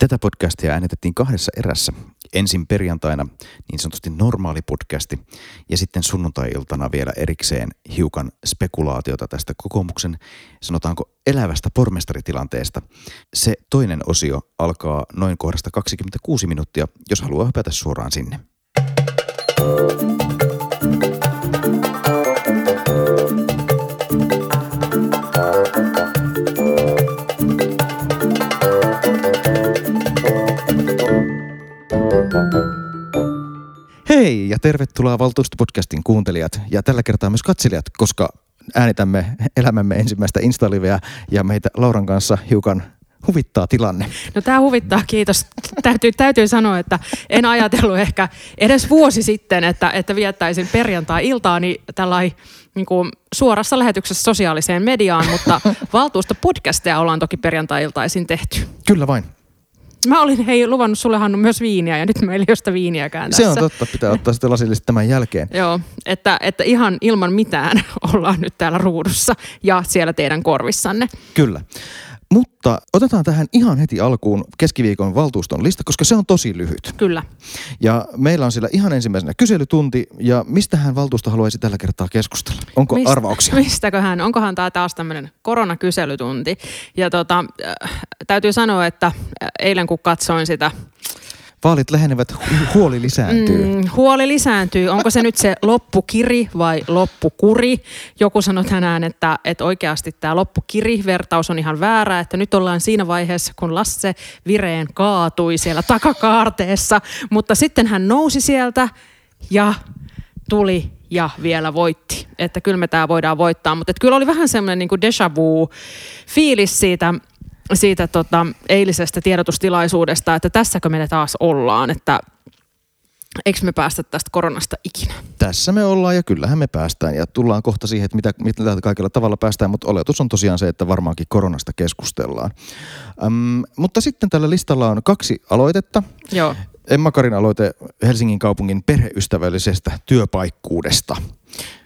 Tätä podcastia äänitettiin kahdessa erässä. Ensin perjantaina niin sanotusti normaali podcasti ja sitten sunnuntai-iltana vielä erikseen hiukan spekulaatiota tästä kokoomuksen, sanotaanko elävästä pormestaritilanteesta. Se toinen osio alkaa noin kohdasta 26 minuuttia, jos haluaa hypätä suoraan sinne. Hei ja tervetuloa Valtuustopodcastin kuuntelijat ja tällä kertaa myös katselijat, koska äänitämme elämämme ensimmäistä Instaliveä ja meitä Lauran kanssa hiukan huvittaa tilanne. No tämä huvittaa, kiitos. Täytyy, täytyy sanoa, että en ajatellut ehkä edes vuosi sitten, että, että viettäisin perjantai-iltaani tällainen niin kuin suorassa lähetyksessä sosiaaliseen mediaan, mutta valtuustopodcasteja ollaan toki perjantai-iltaisin tehty. Kyllä vain. Mä olin hei luvannut sulle Hannu myös viiniä ja nyt meillä ei ole sitä viiniäkään tässä. Se on totta, pitää ottaa sitten lasillisesti tämän jälkeen. Joo, että, että ihan ilman mitään ollaan nyt täällä ruudussa ja siellä teidän korvissanne. Kyllä. Mutta otetaan tähän ihan heti alkuun keskiviikon valtuuston lista, koska se on tosi lyhyt. Kyllä. Ja meillä on siellä ihan ensimmäisenä kyselytunti, ja mistähän valtuusto haluaisi tällä kertaa keskustella? Onko Mist, arvauksia? Mistäköhän? Onkohan tämä taas tämmöinen koronakyselytunti? Ja tota, äh, täytyy sanoa, että äh, eilen kun katsoin sitä Vaalit lähenevät, hu- huoli lisääntyy. Mm, huoli lisääntyy. Onko se nyt se loppukiri vai loppukuri? Joku sanoi tänään, että, että oikeasti tämä loppukiri-vertaus on ihan väärä, että nyt ollaan siinä vaiheessa, kun Lasse Vireen kaatui siellä takakaarteessa, mutta sitten hän nousi sieltä ja tuli ja vielä voitti. Että kyllä me tämä voidaan voittaa, mutta kyllä oli vähän semmoinen niin kuin déjà vu fiilis siitä, siitä tota, eilisestä tiedotustilaisuudesta, että tässäkö me taas ollaan, että eikö me päästä tästä koronasta ikinä? Tässä me ollaan ja kyllähän me päästään ja tullaan kohta siihen, että mitä, mitä kaikilla tavalla päästään, mutta oletus on tosiaan se, että varmaankin koronasta keskustellaan. Öm, mutta sitten tällä listalla on kaksi aloitetta. Joo. Emma Karin aloite Helsingin kaupungin perheystävällisestä työpaikkuudesta.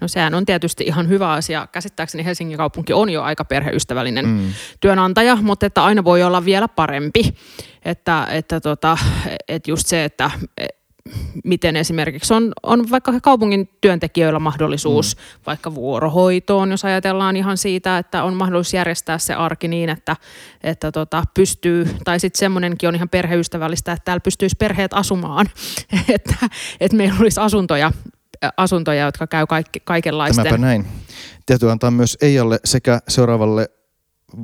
No sehän on tietysti ihan hyvä asia. Käsittääkseni Helsingin kaupunki on jo aika perheystävällinen mm. työnantaja, mutta että aina voi olla vielä parempi. Että, että, tota, että just se, että miten esimerkiksi on, on vaikka kaupungin työntekijöillä mahdollisuus mm. vaikka vuorohoitoon, jos ajatellaan ihan siitä, että on mahdollisuus järjestää se arki niin, että, että tota, pystyy, tai sitten semmoinenkin on ihan perheystävällistä, että täällä pystyisi perheet asumaan, että, että meillä olisi asuntoja asuntoja, jotka käy kaikki, kaikenlaisten. Tämäpä näin. Täytyy antaa myös Eijalle sekä seuraavalle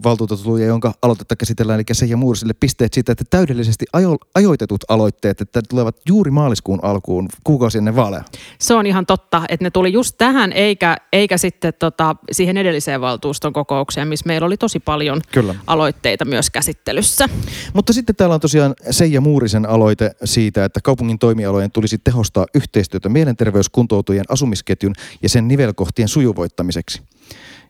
valtuutetulle, jonka aloitetta käsitellään, eli Seija Muursille pisteet siitä, että täydellisesti ajo, ajoitetut aloitteet, että tulevat juuri maaliskuun alkuun kuukausi ennen vaaleja. Se on ihan totta, että ne tuli just tähän, eikä, eikä sitten tota, siihen edelliseen valtuuston kokoukseen, missä meillä oli tosi paljon Kyllä. aloitteita myös käsittelyssä. Mutta sitten täällä on tosiaan Seija Muurisen aloite siitä, että kaupungin toimialojen tulisi tehostaa yhteistyötä mielenterveyskuntoutujien asumisketjun ja sen nivelkohtien sujuvoittamiseksi.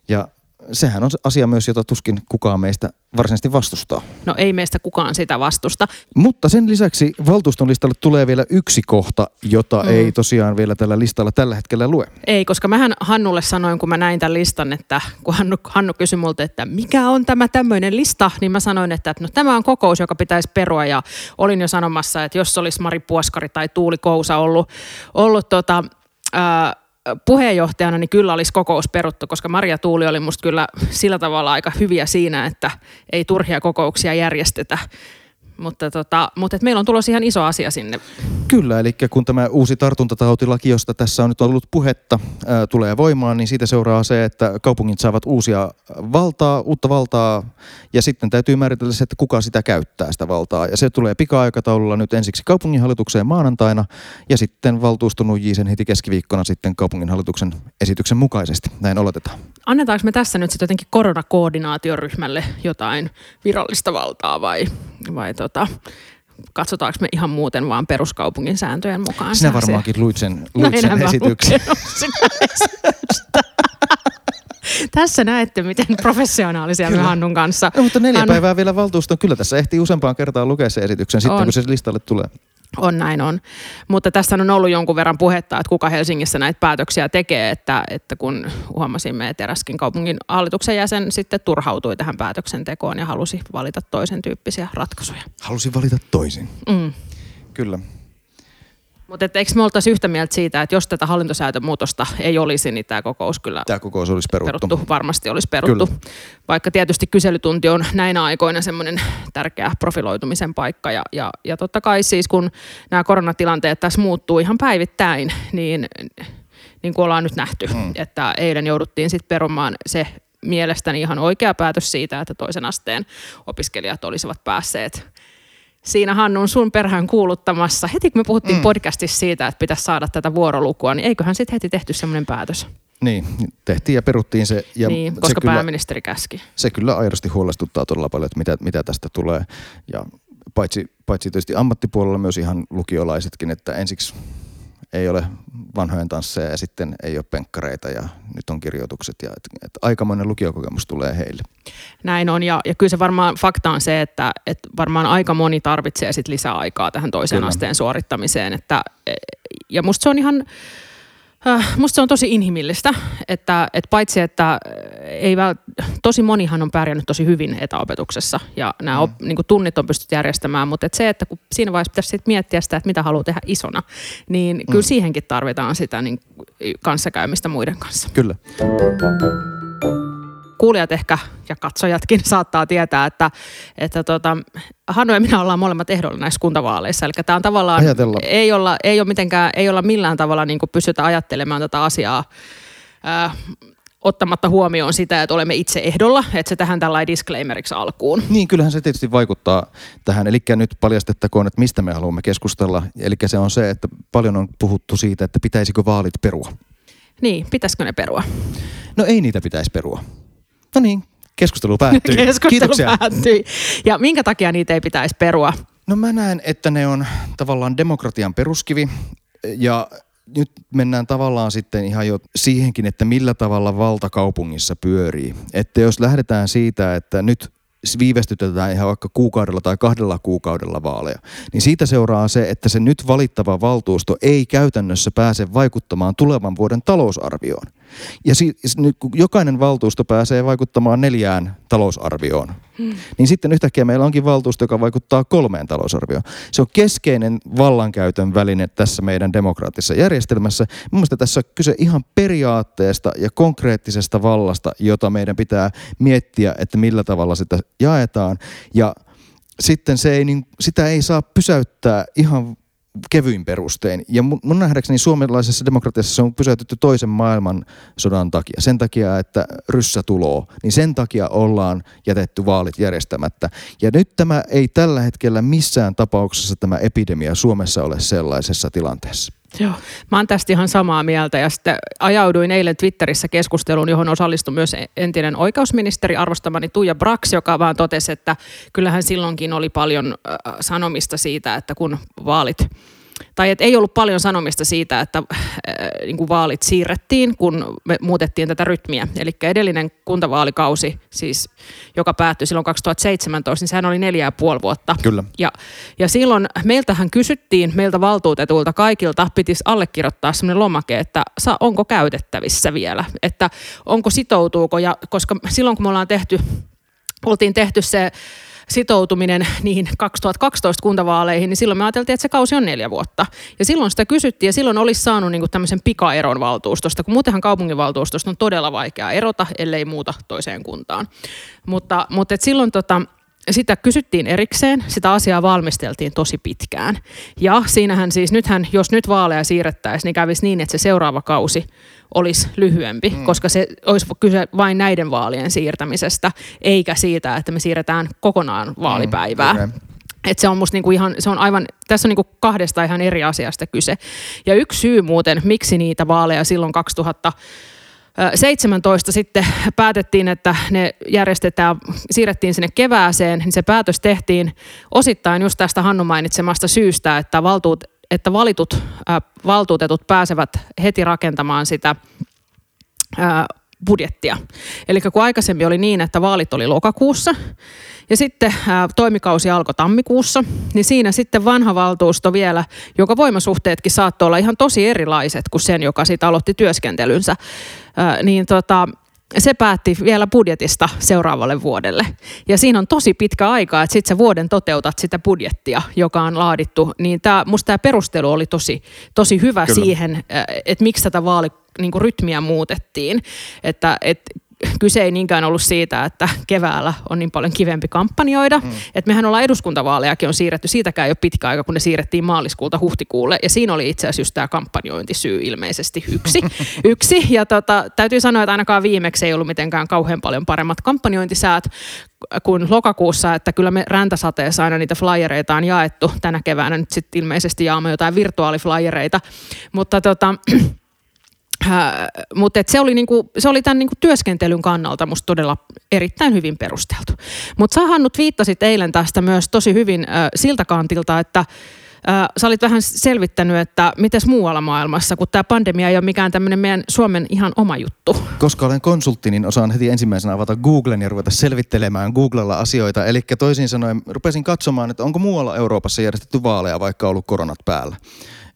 Ja sehän on asia myös, jota tuskin kukaan meistä varsinaisesti vastustaa. No ei meistä kukaan sitä vastusta. Mutta sen lisäksi valtuuston listalle tulee vielä yksi kohta, jota mm. ei tosiaan vielä tällä listalla tällä hetkellä lue. Ei, koska mähän Hannulle sanoin, kun mä näin tämän listan, että kun Hannu, Hannu kysyi multa, että mikä on tämä tämmöinen lista, niin mä sanoin, että no, tämä on kokous, joka pitäisi perua ja olin jo sanomassa, että jos olisi Mari Puoskari tai Tuuli Kousa ollut, ollut tota, ää, puheenjohtajana niin kyllä olisi kokous peruttu, koska Maria Tuuli oli musta kyllä sillä tavalla aika hyviä siinä, että ei turhia kokouksia järjestetä. Mutta, tota, mutta et meillä on tulossa ihan iso asia sinne. Kyllä, eli kun tämä uusi tartuntatautilaki, josta tässä on nyt ollut puhetta, ää, tulee voimaan, niin siitä seuraa se, että kaupungit saavat uusia valtaa, uutta valtaa, ja sitten täytyy määritellä se, että kuka sitä käyttää sitä valtaa. Ja se tulee pika-aikataululla nyt ensiksi kaupunginhallitukseen maanantaina, ja sitten valtuuston sen heti keskiviikkona sitten kaupunginhallituksen esityksen mukaisesti. Näin oletetaan. Annetaanko me tässä nyt sitten jotenkin koronakoordinaatioryhmälle jotain virallista valtaa vai, vai tota, katsotaanko me ihan muuten vaan peruskaupungin sääntöjen mukaan? Sinä varmaankin luit sen, luit no, sen esityksen. tässä näette, miten professionaalisia kyllä. me Hannun kanssa. No, mutta neljä Hannu... päivää vielä valtuuston. Kyllä tässä ehtii useampaan kertaan lukea se esityksen sitten, on. kun se listalle tulee. On näin on. Mutta tässä on ollut jonkun verran puhetta, että kuka Helsingissä näitä päätöksiä tekee, että, että kun huomasimme, että eräskin kaupungin hallituksen jäsen sitten turhautui tähän päätöksentekoon ja halusi valita toisen tyyppisiä ratkaisuja. Halusin valita toisin. Mm. Kyllä. Mutta eikö me oltaisi yhtä mieltä siitä, että jos tätä hallintosäätömuutosta ei olisi, niin tämä kokous kyllä Tämä kokous olisi peruttu. peruttu, varmasti olisi peruttu. Kyllä. Vaikka tietysti kyselytunti on näinä aikoina semmoinen tärkeä profiloitumisen paikka. Ja, ja, ja totta kai siis kun nämä koronatilanteet tässä muuttuu ihan päivittäin, niin, niin kuin ollaan nyt nähty, mm. että eilen jouduttiin sitten perumaan se mielestäni ihan oikea päätös siitä, että toisen asteen opiskelijat olisivat päässeet siinä Hannun sun perään kuuluttamassa. Heti kun me puhuttiin mm. podcastissa siitä, että pitäisi saada tätä vuorolukua, niin eiköhän sitten heti tehty semmoinen päätös. Niin, tehtiin ja peruttiin se. Ja niin, koska se kyllä, pääministeri käski. Se kyllä aidosti huolestuttaa todella paljon, että mitä, mitä tästä tulee. Ja paitsi, paitsi tietysti ammattipuolella myös ihan lukiolaisetkin, että ensiksi ei ole vanhojen tansseja ja sitten ei ole penkkareita ja nyt on kirjoitukset. Ja, et, et aikamoinen lukiokokemus tulee heille. Näin on ja, ja kyllä se varmaan fakta on se, että, että varmaan aika moni tarvitsee sit lisää aikaa tähän toisen kyllä. asteen suorittamiseen. Että, ja musta se on ihan musta se on tosi inhimillistä, että, että paitsi että ei väl, tosi monihan on pärjännyt tosi hyvin etäopetuksessa ja nämä mm. op, niin tunnit on pystytty järjestämään, mutta että se, että kun siinä vaiheessa pitäisi sit miettiä sitä, että mitä haluaa tehdä isona, niin mm. kyllä siihenkin tarvitaan sitä niin, kanssakäymistä muiden kanssa. Kyllä kuulijat ehkä ja katsojatkin saattaa tietää, että, että tota, Hannu ja minä ollaan molemmat ehdolla näissä kuntavaaleissa. Eli tämä on tavallaan, ei olla, ei ole mitenkään, ei olla millään tavalla niin kuin pystytä ajattelemaan tätä asiaa ää, ottamatta huomioon sitä, että olemme itse ehdolla, että se tähän tällainen disclaimeriksi alkuun. Niin, kyllähän se tietysti vaikuttaa tähän. Eli nyt paljastettakoon, että mistä me haluamme keskustella. Eli se on se, että paljon on puhuttu siitä, että pitäisikö vaalit perua. Niin, pitäisikö ne perua? No ei niitä pitäisi perua. No niin, keskustelu päättyi. keskustelu Kiitoksia. päättyi. Ja minkä takia niitä ei pitäisi perua? No mä näen, että ne on tavallaan demokratian peruskivi ja nyt mennään tavallaan sitten ihan jo siihenkin, että millä tavalla valta kaupungissa pyörii. Että jos lähdetään siitä, että nyt viivästytetään ihan vaikka kuukaudella tai kahdella kuukaudella vaaleja, niin siitä seuraa se, että se nyt valittava valtuusto ei käytännössä pääse vaikuttamaan tulevan vuoden talousarvioon. Ja si- nyt kun jokainen valtuusto pääsee vaikuttamaan neljään talousarvioon, hmm. niin sitten yhtäkkiä meillä onkin valtuusto, joka vaikuttaa kolmeen talousarvioon. Se on keskeinen vallankäytön väline tässä meidän demokraattisessa järjestelmässä. Mielestäni tässä on kyse ihan periaatteesta ja konkreettisesta vallasta, jota meidän pitää miettiä, että millä tavalla sitä jaetaan. Ja sitten se ei, niin, sitä ei saa pysäyttää ihan kevyin perustein. Ja mun, mun nähdäkseni suomalaisessa demokratiassa se on pysäytetty toisen maailmansodan takia. Sen takia, että ryssä tuloo, niin sen takia ollaan jätetty vaalit järjestämättä. Ja nyt tämä ei tällä hetkellä missään tapauksessa tämä epidemia Suomessa ole sellaisessa tilanteessa. Joo, mä oon tästä ihan samaa mieltä. Ja sitten ajauduin eilen Twitterissä keskusteluun, johon osallistui myös entinen oikeusministeri arvostamani Tuija Brax, joka vaan totesi, että kyllähän silloinkin oli paljon sanomista siitä, että kun vaalit tai että ei ollut paljon sanomista siitä, että äh, niin kuin vaalit siirrettiin, kun me muutettiin tätä rytmiä. Eli edellinen kuntavaalikausi, siis, joka päättyi silloin 2017, niin sehän oli neljä ja puoli vuotta. Kyllä. Ja, ja silloin meiltähän kysyttiin, meiltä valtuutetulta kaikilta pitisi allekirjoittaa sellainen lomake, että sa, onko käytettävissä vielä, että onko sitoutuuko, ja koska silloin kun me ollaan tehty, oltiin tehty se sitoutuminen niihin 2012 kuntavaaleihin, niin silloin me ajateltiin, että se kausi on neljä vuotta. Ja silloin sitä kysyttiin ja silloin olisi saanut niin kuin tämmöisen pikaeron valtuustosta, kun muutenhan kaupunginvaltuustosta on todella vaikea erota, ellei muuta toiseen kuntaan. Mutta, mutta et silloin tota, sitä kysyttiin erikseen, sitä asiaa valmisteltiin tosi pitkään. Ja siinähän siis, nythän, jos nyt vaaleja siirrettäisiin, niin kävisi niin, että se seuraava kausi olisi lyhyempi, mm. koska se olisi kyse vain näiden vaalien siirtämisestä, eikä siitä, että me siirretään kokonaan vaalipäivää. Mm, Et se on musta niinku ihan, se on aivan, tässä on niinku kahdesta ihan eri asiasta kyse. Ja yksi syy muuten, miksi niitä vaaleja silloin 2000 17 sitten päätettiin, että ne järjestetään, siirrettiin sinne kevääseen, niin se päätös tehtiin osittain just tästä Hannu mainitsemasta syystä, että, valtuut, että valitut äh, valtuutetut pääsevät heti rakentamaan sitä äh, budjettia. Eli kun aikaisemmin oli niin, että vaalit oli lokakuussa ja sitten ää, toimikausi alkoi tammikuussa, niin siinä sitten vanha valtuusto vielä, joka voimasuhteetkin saattoi olla ihan tosi erilaiset kuin sen, joka sitten aloitti työskentelynsä, ää, niin tota, se päätti vielä budjetista seuraavalle vuodelle. Ja siinä on tosi pitkä aika, että sitten sä vuoden toteutat sitä budjettia, joka on laadittu. Niin tää, musta tämä perustelu oli tosi, tosi hyvä Kyllä. siihen, että miksi tätä vaalirytmiä niin muutettiin. Että, että kyse ei niinkään ollut siitä, että keväällä on niin paljon kivempi kampanjoida. Mm. Että mehän ollaan eduskuntavaalejakin on siirretty, siitäkään jo pitkä aika, kun ne siirrettiin maaliskuulta huhtikuulle. Ja siinä oli itse asiassa just tämä kampanjointisyy ilmeisesti yksi. yksi. Ja tota, täytyy sanoa, että ainakaan viimeksi ei ollut mitenkään kauhean paljon paremmat kampanjointisäät kuin lokakuussa, että kyllä me räntäsateessa aina niitä flyereita on jaettu. Tänä keväänä nyt sitten ilmeisesti jaamme jotain virtuaaliflyereita. Mutta tota, mutta se oli, niinku, se oli tämän niinku työskentelyn kannalta musta todella erittäin hyvin perusteltu. Mutta sä Hannut viittasit eilen tästä myös tosi hyvin äh, siltä kantilta, että äh, sä olit vähän selvittänyt, että miten muualla maailmassa, kun tämä pandemia ei ole mikään tämmöinen meidän Suomen ihan oma juttu. Koska olen konsultti, niin osaan heti ensimmäisenä avata Googlen ja ruveta selvittelemään Googlella asioita. Eli toisin sanoen rupesin katsomaan, että onko muualla Euroopassa järjestetty vaaleja, vaikka ollut koronat päällä.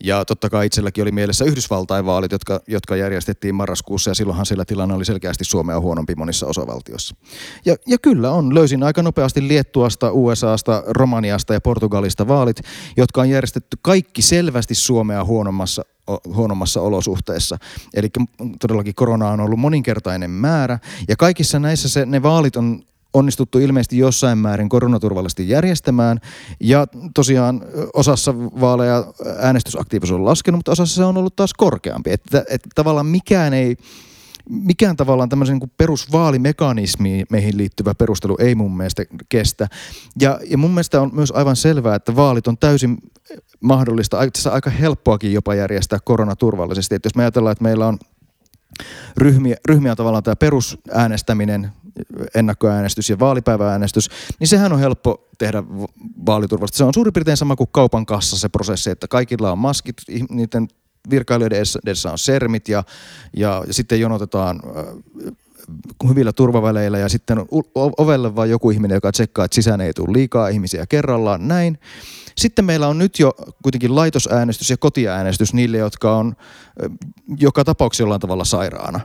Ja totta kai itselläkin oli mielessä Yhdysvaltain vaalit, jotka, jotka järjestettiin marraskuussa ja silloinhan sillä tilanne oli selkeästi Suomea huonompi monissa osavaltioissa. Ja, ja kyllä on, löysin aika nopeasti Liettuasta, USAsta, Romaniasta ja Portugalista vaalit, jotka on järjestetty kaikki selvästi Suomea huonommassa huonommassa olosuhteessa. Eli todellakin korona on ollut moninkertainen määrä ja kaikissa näissä se, ne vaalit on onnistuttu ilmeisesti jossain määrin koronaturvallisesti järjestämään. Ja tosiaan osassa vaaleja äänestysaktiivisuus on laskenut, mutta osassa se on ollut taas korkeampi. Että, että tavallaan mikään ei, mikään tavallaan tämmöisen niin perusvaalimekanismiin meihin liittyvä perustelu ei mun mielestä kestä. Ja, ja mun mielestä on myös aivan selvää, että vaalit on täysin mahdollista, itse aika helppoakin jopa järjestää koronaturvallisesti. Että jos me ajatellaan, että meillä on ryhmiä, ryhmiä tavallaan tämä perusäänestäminen, ennakkoäänestys ja vaalipäivääänestys, niin sehän on helppo tehdä vaaliturvallisesti. Se on suurin piirtein sama kuin kaupan kassa se prosessi, että kaikilla on maskit, niiden virkailijoiden edessä on sermit ja, ja, sitten jonotetaan hyvillä turvaväleillä ja sitten ovelle vaan joku ihminen, joka tsekkaa, että sisään ei tule liikaa ihmisiä kerrallaan, näin. Sitten meillä on nyt jo kuitenkin laitosäänestys ja kotiäänestys niille, jotka on joka tapauksessa jollain tavalla sairaana.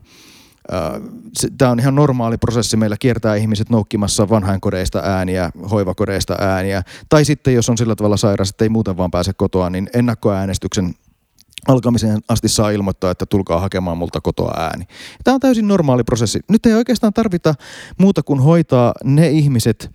Tämä on ihan normaali prosessi. Meillä kiertää ihmiset noukkimassa vanhainkodeista ääniä, hoivakodeista ääniä. Tai sitten jos on sillä tavalla sairas, että ei muuten vaan pääse kotoa, niin ennakkoäänestyksen alkamiseen asti saa ilmoittaa, että tulkaa hakemaan multa kotoa ääni. Tämä on täysin normaali prosessi. Nyt ei oikeastaan tarvita muuta kuin hoitaa ne ihmiset,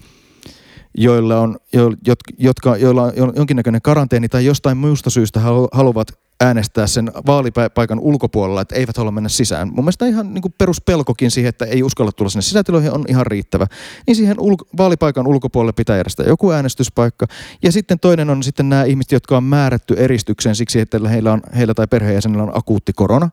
joilla on, jo, jotka, joilla on jonkinnäköinen karanteeni tai jostain muusta syystä haluavat äänestää sen vaalipaikan ulkopuolella, että eivät halua mennä sisään. Mun mielestä ihan niin kuin peruspelkokin siihen, että ei uskalla tulla sinne sisätiloihin on ihan riittävä. Niin siihen ulko- vaalipaikan ulkopuolelle pitää järjestää joku äänestyspaikka. Ja sitten toinen on sitten nämä ihmiset, jotka on määrätty eristykseen siksi, että heillä, on, heillä tai perheenjäsenillä on akuutti korona.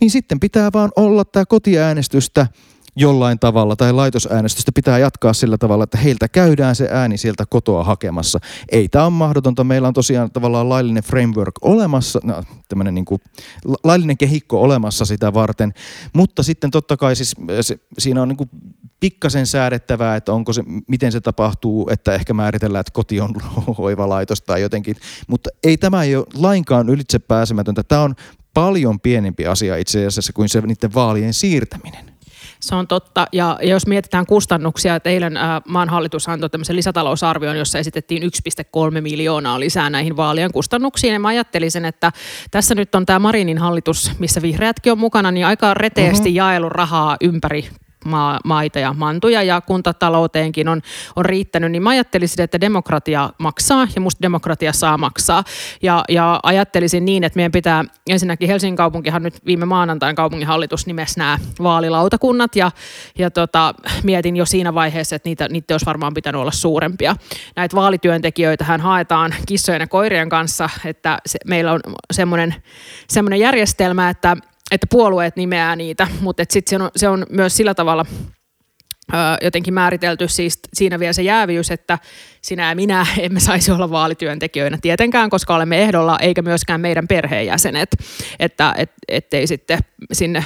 Niin sitten pitää vaan olla tämä kotiäänestystä – jollain tavalla tai laitosäänestystä pitää jatkaa sillä tavalla, että heiltä käydään se ääni sieltä kotoa hakemassa. Ei tämä on mahdotonta. Meillä on tosiaan tavallaan laillinen framework olemassa, no, tämmöinen niin laillinen kehikko olemassa sitä varten, mutta sitten totta kai siis se, siinä on niin kuin pikkasen säädettävää, että onko se, miten se tapahtuu, että ehkä määritellään, että koti on hoivalaitos tai jotenkin, mutta ei tämä ei ole lainkaan ylitse pääsemätöntä. Tämä on paljon pienempi asia itse asiassa kuin se niiden vaalien siirtäminen. Se on totta. Ja, ja jos mietitään kustannuksia, että eilen ää, maan hallitus antoi tämmöisen lisätalousarvion, jossa esitettiin 1,3 miljoonaa lisää näihin vaalien kustannuksiin. Ja mä ajattelisin, että tässä nyt on tämä Marinin hallitus, missä vihreätkin on mukana, niin aika reteesti mm-hmm. jaelu rahaa ympäri maa, maita ja mantuja ja kuntatalouteenkin on, on riittänyt, niin mä ajattelisin, että demokratia maksaa ja musta demokratia saa maksaa. Ja, ja ajattelisin niin, että meidän pitää, ensinnäkin Helsingin kaupunkihan nyt viime maanantain kaupunginhallitus nimesi nämä vaalilautakunnat ja, ja tota, mietin jo siinä vaiheessa, että niitä, niitä olisi varmaan pitänyt olla suurempia. Näitä vaalityöntekijöitä hän haetaan kissojen ja koirien kanssa, että se, meillä on semmoinen, semmoinen järjestelmä, että että puolueet nimeää niitä, mutta sitten se on, se on myös sillä tavalla jotenkin määritelty siis siinä vielä se jäävyys, että sinä ja minä emme saisi olla vaalityöntekijöinä tietenkään, koska olemme ehdolla, eikä myöskään meidän perheenjäsenet, että et, ettei sitten sinne,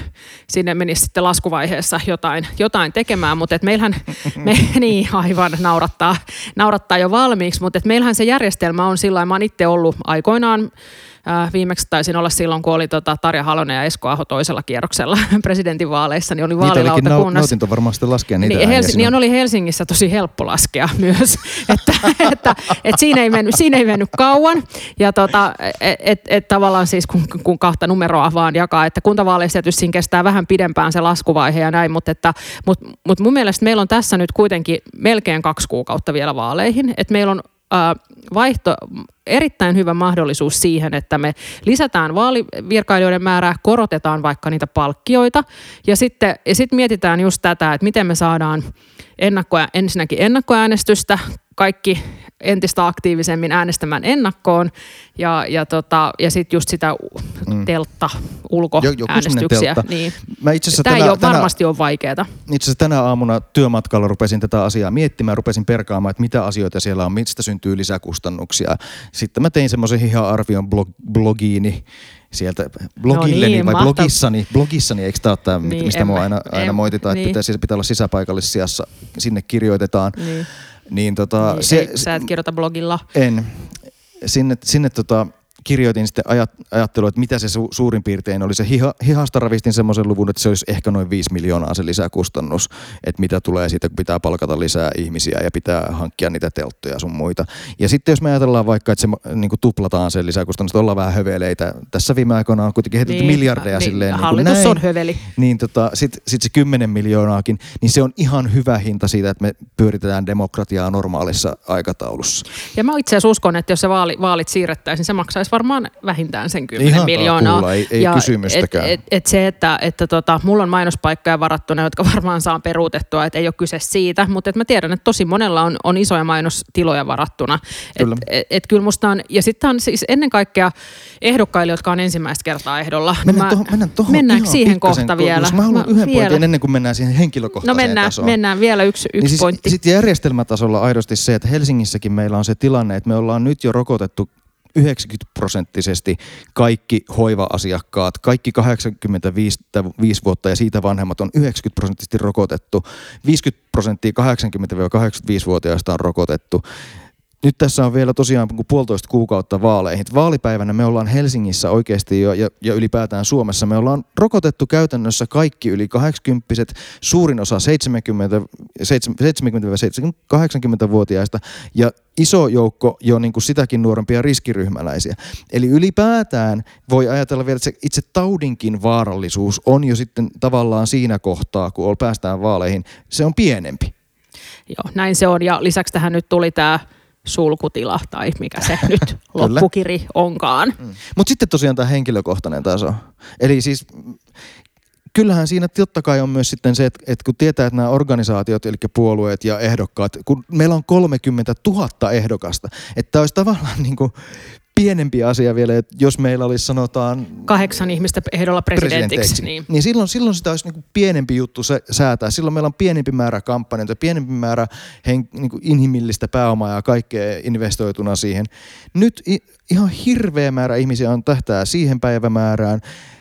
sinne menisi sitten laskuvaiheessa jotain, jotain tekemään, mutta et meillähän, me, niin aivan naurattaa, naurattaa jo valmiiksi, mutta et meillähän se järjestelmä on sillä mä oon itse ollut aikoinaan Äh, viimeksi taisin olla silloin, kun oli tota Tarja Halonen ja Esko Aho toisella kierroksella presidentinvaaleissa, niin oli vaalilautakunnassa. Niitä varmaan sitten laskea niitä niin, Helsi- niin oli Helsingissä tosi helppo laskea myös, että, että, että siinä, ei mennyt, siinä ei mennyt kauan. Ja tota, et, et, et tavallaan siis kun, kun kahta numeroa vaan jakaa, että kuntavaaleissa tietysti siinä kestää vähän pidempään se laskuvaihe ja näin, mutta, että, mutta, mutta mun mielestä meillä on tässä nyt kuitenkin melkein kaksi kuukautta vielä vaaleihin, että meillä on vaihto, erittäin hyvä mahdollisuus siihen, että me lisätään vaalivirkailijoiden määrää, korotetaan vaikka niitä palkkioita ja sitten, ja sitten mietitään just tätä, että miten me saadaan ennakko, ensinnäkin ennakkoäänestystä, kaikki entistä aktiivisemmin äänestämään ennakkoon ja, ja, tota, ja sitten just sitä mm. teltta ulkoäänestyksiä. Niin. Mä itse Tämä tänä, ei ole, tänä, varmasti ole vaikeaa. Itse asiassa tänä aamuna työmatkalla rupesin tätä asiaa miettimään, rupesin perkaamaan, että mitä asioita siellä on, mistä syntyy lisäkustannuksia. Sitten mä tein semmoisen ihan arvion blog, blogiini, sieltä blogilleni no niin, vai mahtav- blogissani, blogissani, eikö tämä ole tämä, niin, mistä mua aina, aina em, moititaan, niin. että pitää, pitää olla sisäpaikallissijassa, sinne kirjoitetaan. Niin. Niin, tota, niin, se, ei, sä et kirjoita blogilla. En. Sinne, sinne tota, kirjoitin sitten ajat, ajattelua, että mitä se su, suurin piirtein oli. Se hiha, hihasta ravistin semmoisen luvun, että se olisi ehkä noin 5 miljoonaa se lisäkustannus, että mitä tulee siitä, kun pitää palkata lisää ihmisiä ja pitää hankkia niitä telttoja sun muita. Ja sitten jos me ajatellaan vaikka, että se niin kuin tuplataan sen lisäkustannus, että ollaan vähän höveleitä. Tässä viime aikoina on kuitenkin heitetty niin, miljardeja niin, silleen. Hallitus niin näin, on höveli. Niin tota, sitten sit se 10 miljoonaakin, niin se on ihan hyvä hinta siitä, että me pyöritetään demokratiaa normaalissa aikataulussa. Ja mä itse asiassa uskon, että jos se vaali, vaalit siirrettäisiin, se maksaisi varmaan vähintään sen 10 Ihan miljoonaa. Kuulla, ei, ei ja kysymystäkään. Et, et, et se, että, että tota, mulla on mainospaikkoja varattuna, jotka varmaan saa peruutettua, että ei ole kyse siitä, mutta et mä tiedän, että tosi monella on, on isoja mainostiloja varattuna. Kyllä. Et, et, et kyllä musta on, ja sitten on siis ennen kaikkea ehdokkaille, jotka on ensimmäistä kertaa ehdolla. Mennään, tohon, mennään tohon Mennäänkö siihen kohta vielä? Mä haluan mä, yhden vielä. pointin ennen kuin mennään siihen henkilökohtaiseen No mennään, tasoon. mennään vielä yksi, yksi niin siis, pointti. Sitten järjestelmätasolla aidosti se, että Helsingissäkin meillä on se tilanne, että me ollaan nyt jo rokotettu 90 prosenttisesti kaikki hoiva-asiakkaat, kaikki 85 vuotta ja siitä vanhemmat on 90 prosenttisesti rokotettu. 50 prosenttia 80-85-vuotiaista on rokotettu. Nyt tässä on vielä tosiaan puolitoista kuukautta vaaleihin. Vaalipäivänä me ollaan Helsingissä oikeasti jo, ja, ja ylipäätään Suomessa. Me ollaan rokotettu käytännössä kaikki yli 80 suurin osa 70-80-vuotiaista ja iso joukko jo niin kuin sitäkin nuorempia riskiryhmäläisiä. Eli ylipäätään voi ajatella vielä, että se itse taudinkin vaarallisuus on jo sitten tavallaan siinä kohtaa, kun päästään vaaleihin, se on pienempi. Joo, näin se on. Ja lisäksi tähän nyt tuli tämä sulkutila tai mikä se nyt loppukiri onkaan. Mm. Mutta sitten tosiaan tämä henkilökohtainen taso. Eli siis kyllähän siinä totta kai on myös sitten se, että, että kun tietää, että nämä organisaatiot, eli puolueet ja ehdokkaat, kun meillä on 30 000 ehdokasta, että olisi tavallaan niin kuin pienempi asia vielä, että jos meillä olisi sanotaan... Kahdeksan ihmistä ehdolla presidentiksi. presidentiksi niin. niin silloin, silloin sitä olisi niin pienempi juttu se, säätää. Silloin meillä on pienempi määrä kampanjoita, pienempi määrä hen, niin inhimillistä pääomaa ja kaikkea investoituna siihen. Nyt i, ihan hirveä määrä ihmisiä on tähtää siihen päivämäärään.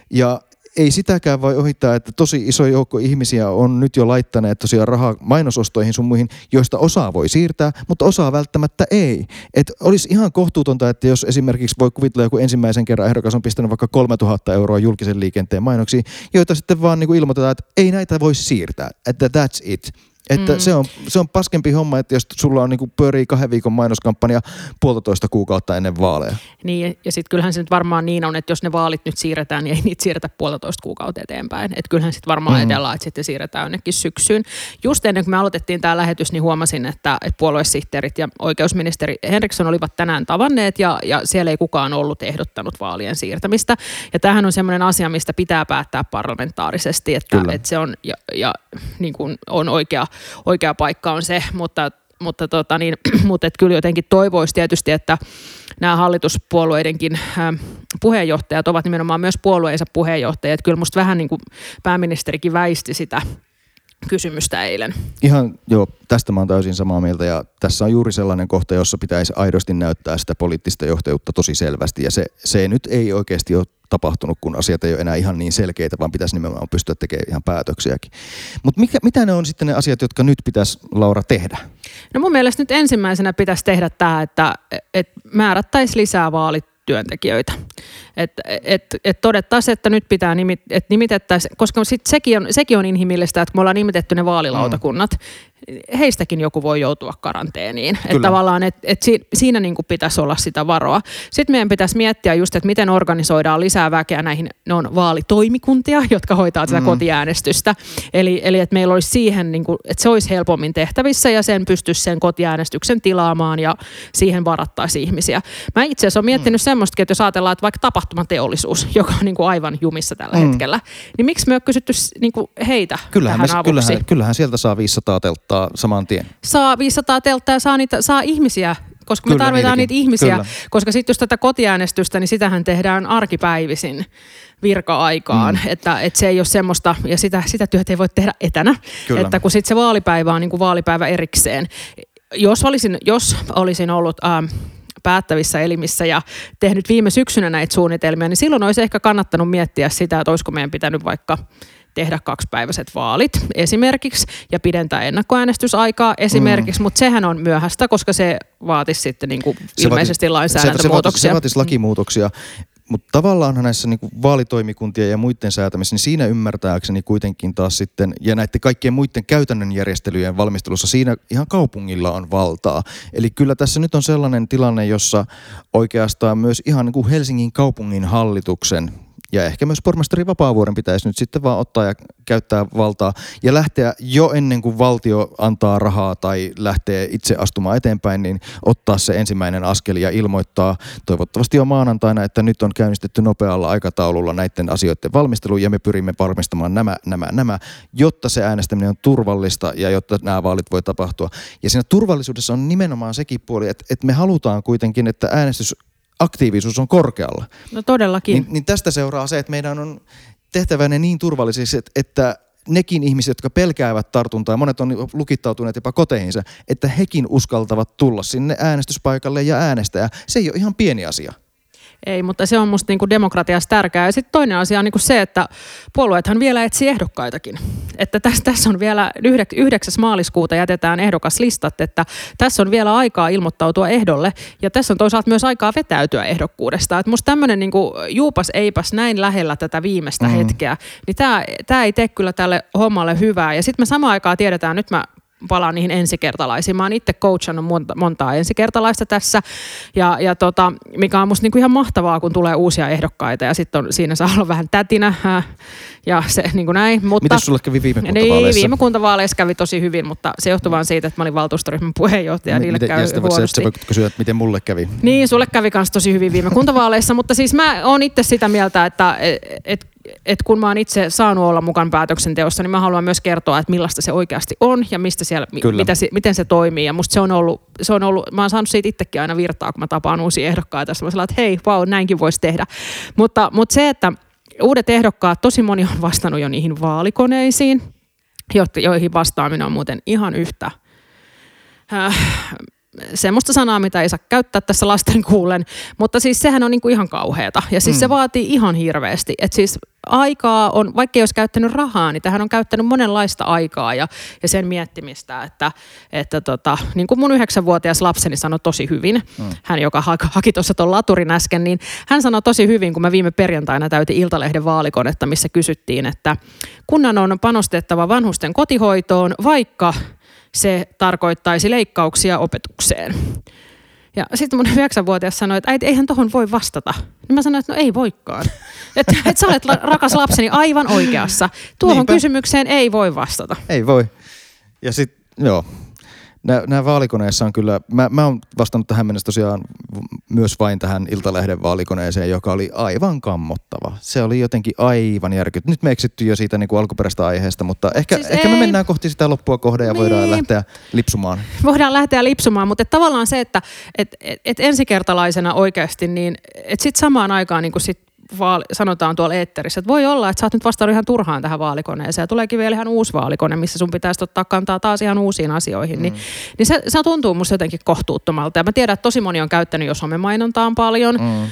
Ja ei sitäkään voi ohittaa, että tosi iso joukko ihmisiä on nyt jo laittaneet tosiaan rahaa mainosostoihin sun muihin, joista osaa voi siirtää, mutta osaa välttämättä ei. Et olisi ihan kohtuutonta, että jos esimerkiksi voi kuvitella joku ensimmäisen kerran ehdokas on pistänyt vaikka 3000 euroa julkisen liikenteen mainoksiin, joita sitten vaan niin kuin ilmoitetaan, että ei näitä voi siirtää, että that's it. Että mm. se, on, se on paskempi homma, että jos sulla on niinku pyörii kahden viikon mainoskampanja puolitoista kuukautta ennen vaaleja. Niin, ja sitten kyllähän se nyt varmaan niin on, että jos ne vaalit nyt siirretään, niin ei niitä siirretä puolitoista kuukautta eteenpäin. Että kyllähän sitten varmaan mm. ajatellaan, että sitten siirretään jonnekin syksyyn. Just ennen kuin me aloitettiin tämä lähetys, niin huomasin, että, että puoluesihteerit ja oikeusministeri Henriksson olivat tänään tavanneet, ja, ja siellä ei kukaan ollut ehdottanut vaalien siirtämistä. Ja tämähän on semmoinen asia, mistä pitää päättää parlamentaarisesti, että, että se on, ja, ja niin kuin on oikea oikea paikka on se, mutta, mutta, tota niin, mutta et kyllä jotenkin toivoisi tietysti, että nämä hallituspuolueidenkin ähm, puheenjohtajat ovat nimenomaan myös puolueensa puheenjohtajat. Kyllä musta vähän niin kuin pääministerikin väisti sitä kysymystä eilen. Ihan joo, tästä mä oon täysin samaa mieltä ja tässä on juuri sellainen kohta, jossa pitäisi aidosti näyttää sitä poliittista johtajuutta tosi selvästi ja se, se nyt ei oikeasti ole tapahtunut, kun asiat ei ole enää ihan niin selkeitä, vaan pitäisi nimenomaan pystyä tekemään ihan päätöksiäkin. Mutta mitä ne on sitten ne asiat, jotka nyt pitäisi Laura tehdä? No mun mielestä nyt ensimmäisenä pitäisi tehdä tämä, että, että määrättäisiin lisää vaalit työntekijöitä. Että et, et todettaisiin, että nyt pitää nimit, et nimitettäisiin, koska sit sekin, on, sekin on inhimillistä, että kun me ollaan nimitetty ne vaalilautakunnat, mm heistäkin joku voi joutua karanteeniin. Että tavallaan, että et siinä niin kuin pitäisi olla sitä varoa. Sitten meidän pitäisi miettiä just, että miten organisoidaan lisää väkeä näihin, ne on vaalitoimikuntia, jotka hoitaa tätä mm. kotiäänestystä. Eli, eli että meillä olisi siihen, niin kuin, että se olisi helpommin tehtävissä ja sen pystyisi sen kotiäänestyksen tilaamaan ja siihen varattaisi ihmisiä. Mä itse asiassa olen miettinyt mm. semmoistakin, että jos ajatellaan, että vaikka tapahtumateollisuus, joka on niin kuin aivan jumissa tällä mm. hetkellä, niin miksi me ole kysytty niin kuin heitä kyllähän tähän me, avuksi? Kyllähän, kyllähän sieltä saa 500 telttaa telttaa saman tien. Saa 500 telttaa ja saa, niitä, saa ihmisiä koska Kyllä, me tarvitaan niitäkin. niitä ihmisiä. Kyllä. Koska sitten jos tätä kotiäänestystä, niin sitähän tehdään arkipäivisin virka-aikaan. Mm. Että, että se ei ole semmoista, ja sitä, sitä työtä ei voi tehdä etänä. Kyllä. Että kun sitten se vaalipäivä on niin kuin vaalipäivä erikseen. Jos olisin, jos olisin ollut... Ähm, päättävissä elimissä ja tehnyt viime syksynä näitä suunnitelmia, niin silloin olisi ehkä kannattanut miettiä sitä, että olisiko meidän pitänyt vaikka tehdä kaksipäiväiset vaalit esimerkiksi ja pidentää ennakkoäänestysaikaa esimerkiksi, mm. mutta sehän on myöhäistä, koska se vaatisi sitten niin kuin se ilmeisesti vaati, lainsäädäntömuutoksia. Se, se vaatisi lakimuutoksia. Mutta tavallaan näissä niinku vaalitoimikuntien ja muiden säätämissä, niin siinä ymmärtääkseni kuitenkin taas sitten, ja näiden kaikkien muiden käytännön järjestelyjen valmistelussa, siinä ihan kaupungilla on valtaa. Eli kyllä tässä nyt on sellainen tilanne, jossa oikeastaan myös ihan niinku Helsingin kaupungin hallituksen ja ehkä myös pormestari Vapaavuoren pitäisi nyt sitten vaan ottaa ja käyttää valtaa ja lähteä jo ennen kuin valtio antaa rahaa tai lähtee itse astumaan eteenpäin, niin ottaa se ensimmäinen askel ja ilmoittaa toivottavasti jo maanantaina, että nyt on käynnistetty nopealla aikataululla näiden asioiden valmistelu ja me pyrimme varmistamaan nämä, nämä, nämä, jotta se äänestäminen on turvallista ja jotta nämä vaalit voi tapahtua. Ja siinä turvallisuudessa on nimenomaan sekin puoli, että, että me halutaan kuitenkin, että äänestys aktiivisuus on korkealla. No todellakin. Niin, niin tästä seuraa se, että meidän on tehtävä ne niin turvallisiksi, että, että nekin ihmiset, jotka pelkäävät tartuntaa, monet on lukittautuneet jopa koteihinsa, että hekin uskaltavat tulla sinne äänestyspaikalle ja äänestää. Se ei ole ihan pieni asia. Ei, mutta se on musta niinku demokratiassa tärkeää. Ja sitten toinen asia on niinku se, että puolueethan vielä etsii ehdokkaitakin. Että tässä, tässä on vielä 9. maaliskuuta jätetään ehdokaslistat, että tässä on vielä aikaa ilmoittautua ehdolle. Ja tässä on toisaalta myös aikaa vetäytyä ehdokkuudesta. Että musta tämmöinen niinku juupas eipäs näin lähellä tätä viimeistä mm. hetkeä, niin tämä ei tee kyllä tälle hommalle hyvää. Ja sitten me samaan aikaan tiedetään, nyt mä palaan niihin ensikertalaisiin. Mä oon itse coachannut monta, montaa ensikertalaista tässä, ja, ja tota, mikä on musta niinku ihan mahtavaa, kun tulee uusia ehdokkaita, ja sitten siinä saa olla vähän tätinä, ja se niin kuin näin. Mutta, Miten sulle kävi viime kuntavaaleissa? Niin, viime kuntavaaleissa kävi tosi hyvin, mutta se johtui vain siitä, että mä olin valtuustoryhmän puheenjohtaja, M- niille miten, kävi huonosti. Sä kysyä, että miten mulle kävi? Niin, sulle kävi myös tosi hyvin viime kuntavaaleissa, mutta siis mä oon itse sitä mieltä, että et, et et kun mä oon itse saanut olla mukaan päätöksenteossa, niin mä haluan myös kertoa, että millaista se oikeasti on ja mistä siellä, mitä se, miten se toimii. Ja musta se on, ollut, se on ollut, mä oon saanut siitä itsekin aina virtaa, kun mä tapaan uusia ehdokkaita. Mä sanon, että hei, wow, näinkin voisi tehdä. Mutta, mutta se, että uudet ehdokkaat, tosi moni on vastannut jo niihin vaalikoneisiin, joihin vastaaminen on muuten ihan yhtä äh, semmoista sanaa, mitä ei saa käyttää tässä lasten kuulen, mutta siis sehän on niinku ihan kauheata ja siis mm. se vaatii ihan hirveästi. Et siis aikaa on, vaikka ei olisi käyttänyt rahaa, niin tähän on käyttänyt monenlaista aikaa ja, ja sen miettimistä, että, että tota, niin kuin mun yhdeksänvuotias lapseni sanoi tosi hyvin, mm. hän joka haki tuossa tuon laturin äsken, niin hän sanoi tosi hyvin, kun mä viime perjantaina täytin Iltalehden vaalikonetta, missä kysyttiin, että kunnan on panostettava vanhusten kotihoitoon, vaikka se tarkoittaisi leikkauksia opetukseen. Ja sitten mun yhdeksänvuotias sanoi, että äiti, eihän tohon voi vastata. Niin mä sanoin, että no ei voikaan. Että et sä olet rakas lapseni aivan oikeassa. Tuohon Niinpä. kysymykseen ei voi vastata. Ei voi. Ja sitten, joo, nämä vaalikoneissa on kyllä, mä, mä oon vastannut tähän mennessä tosiaan myös vain tähän Iltalehden vaalikoneeseen, joka oli aivan kammottava. Se oli jotenkin aivan järkyt. Nyt me eksitty jo siitä niin kuin alkuperäistä aiheesta, mutta ehkä, siis ehkä me mennään kohti sitä loppua kohde ja niin. voidaan lähteä lipsumaan. Voidaan lähteä lipsumaan, mutta tavallaan se, että et, et, et ensikertalaisena oikeasti, niin että sitten samaan aikaan niin sit vaali, sanotaan tuolla eetterissä, että voi olla, että sä oot nyt vastannut ihan turhaan tähän vaalikoneeseen ja tuleekin vielä ihan uusi vaalikone, missä sun pitäisi ottaa kantaa taas ihan uusiin asioihin, niin, mm. niin, niin se, se tuntuu musta jotenkin kohtuuttomalta. Ja mä tiedän, että tosi moni on käyttänyt jo somemainontaan paljon mm.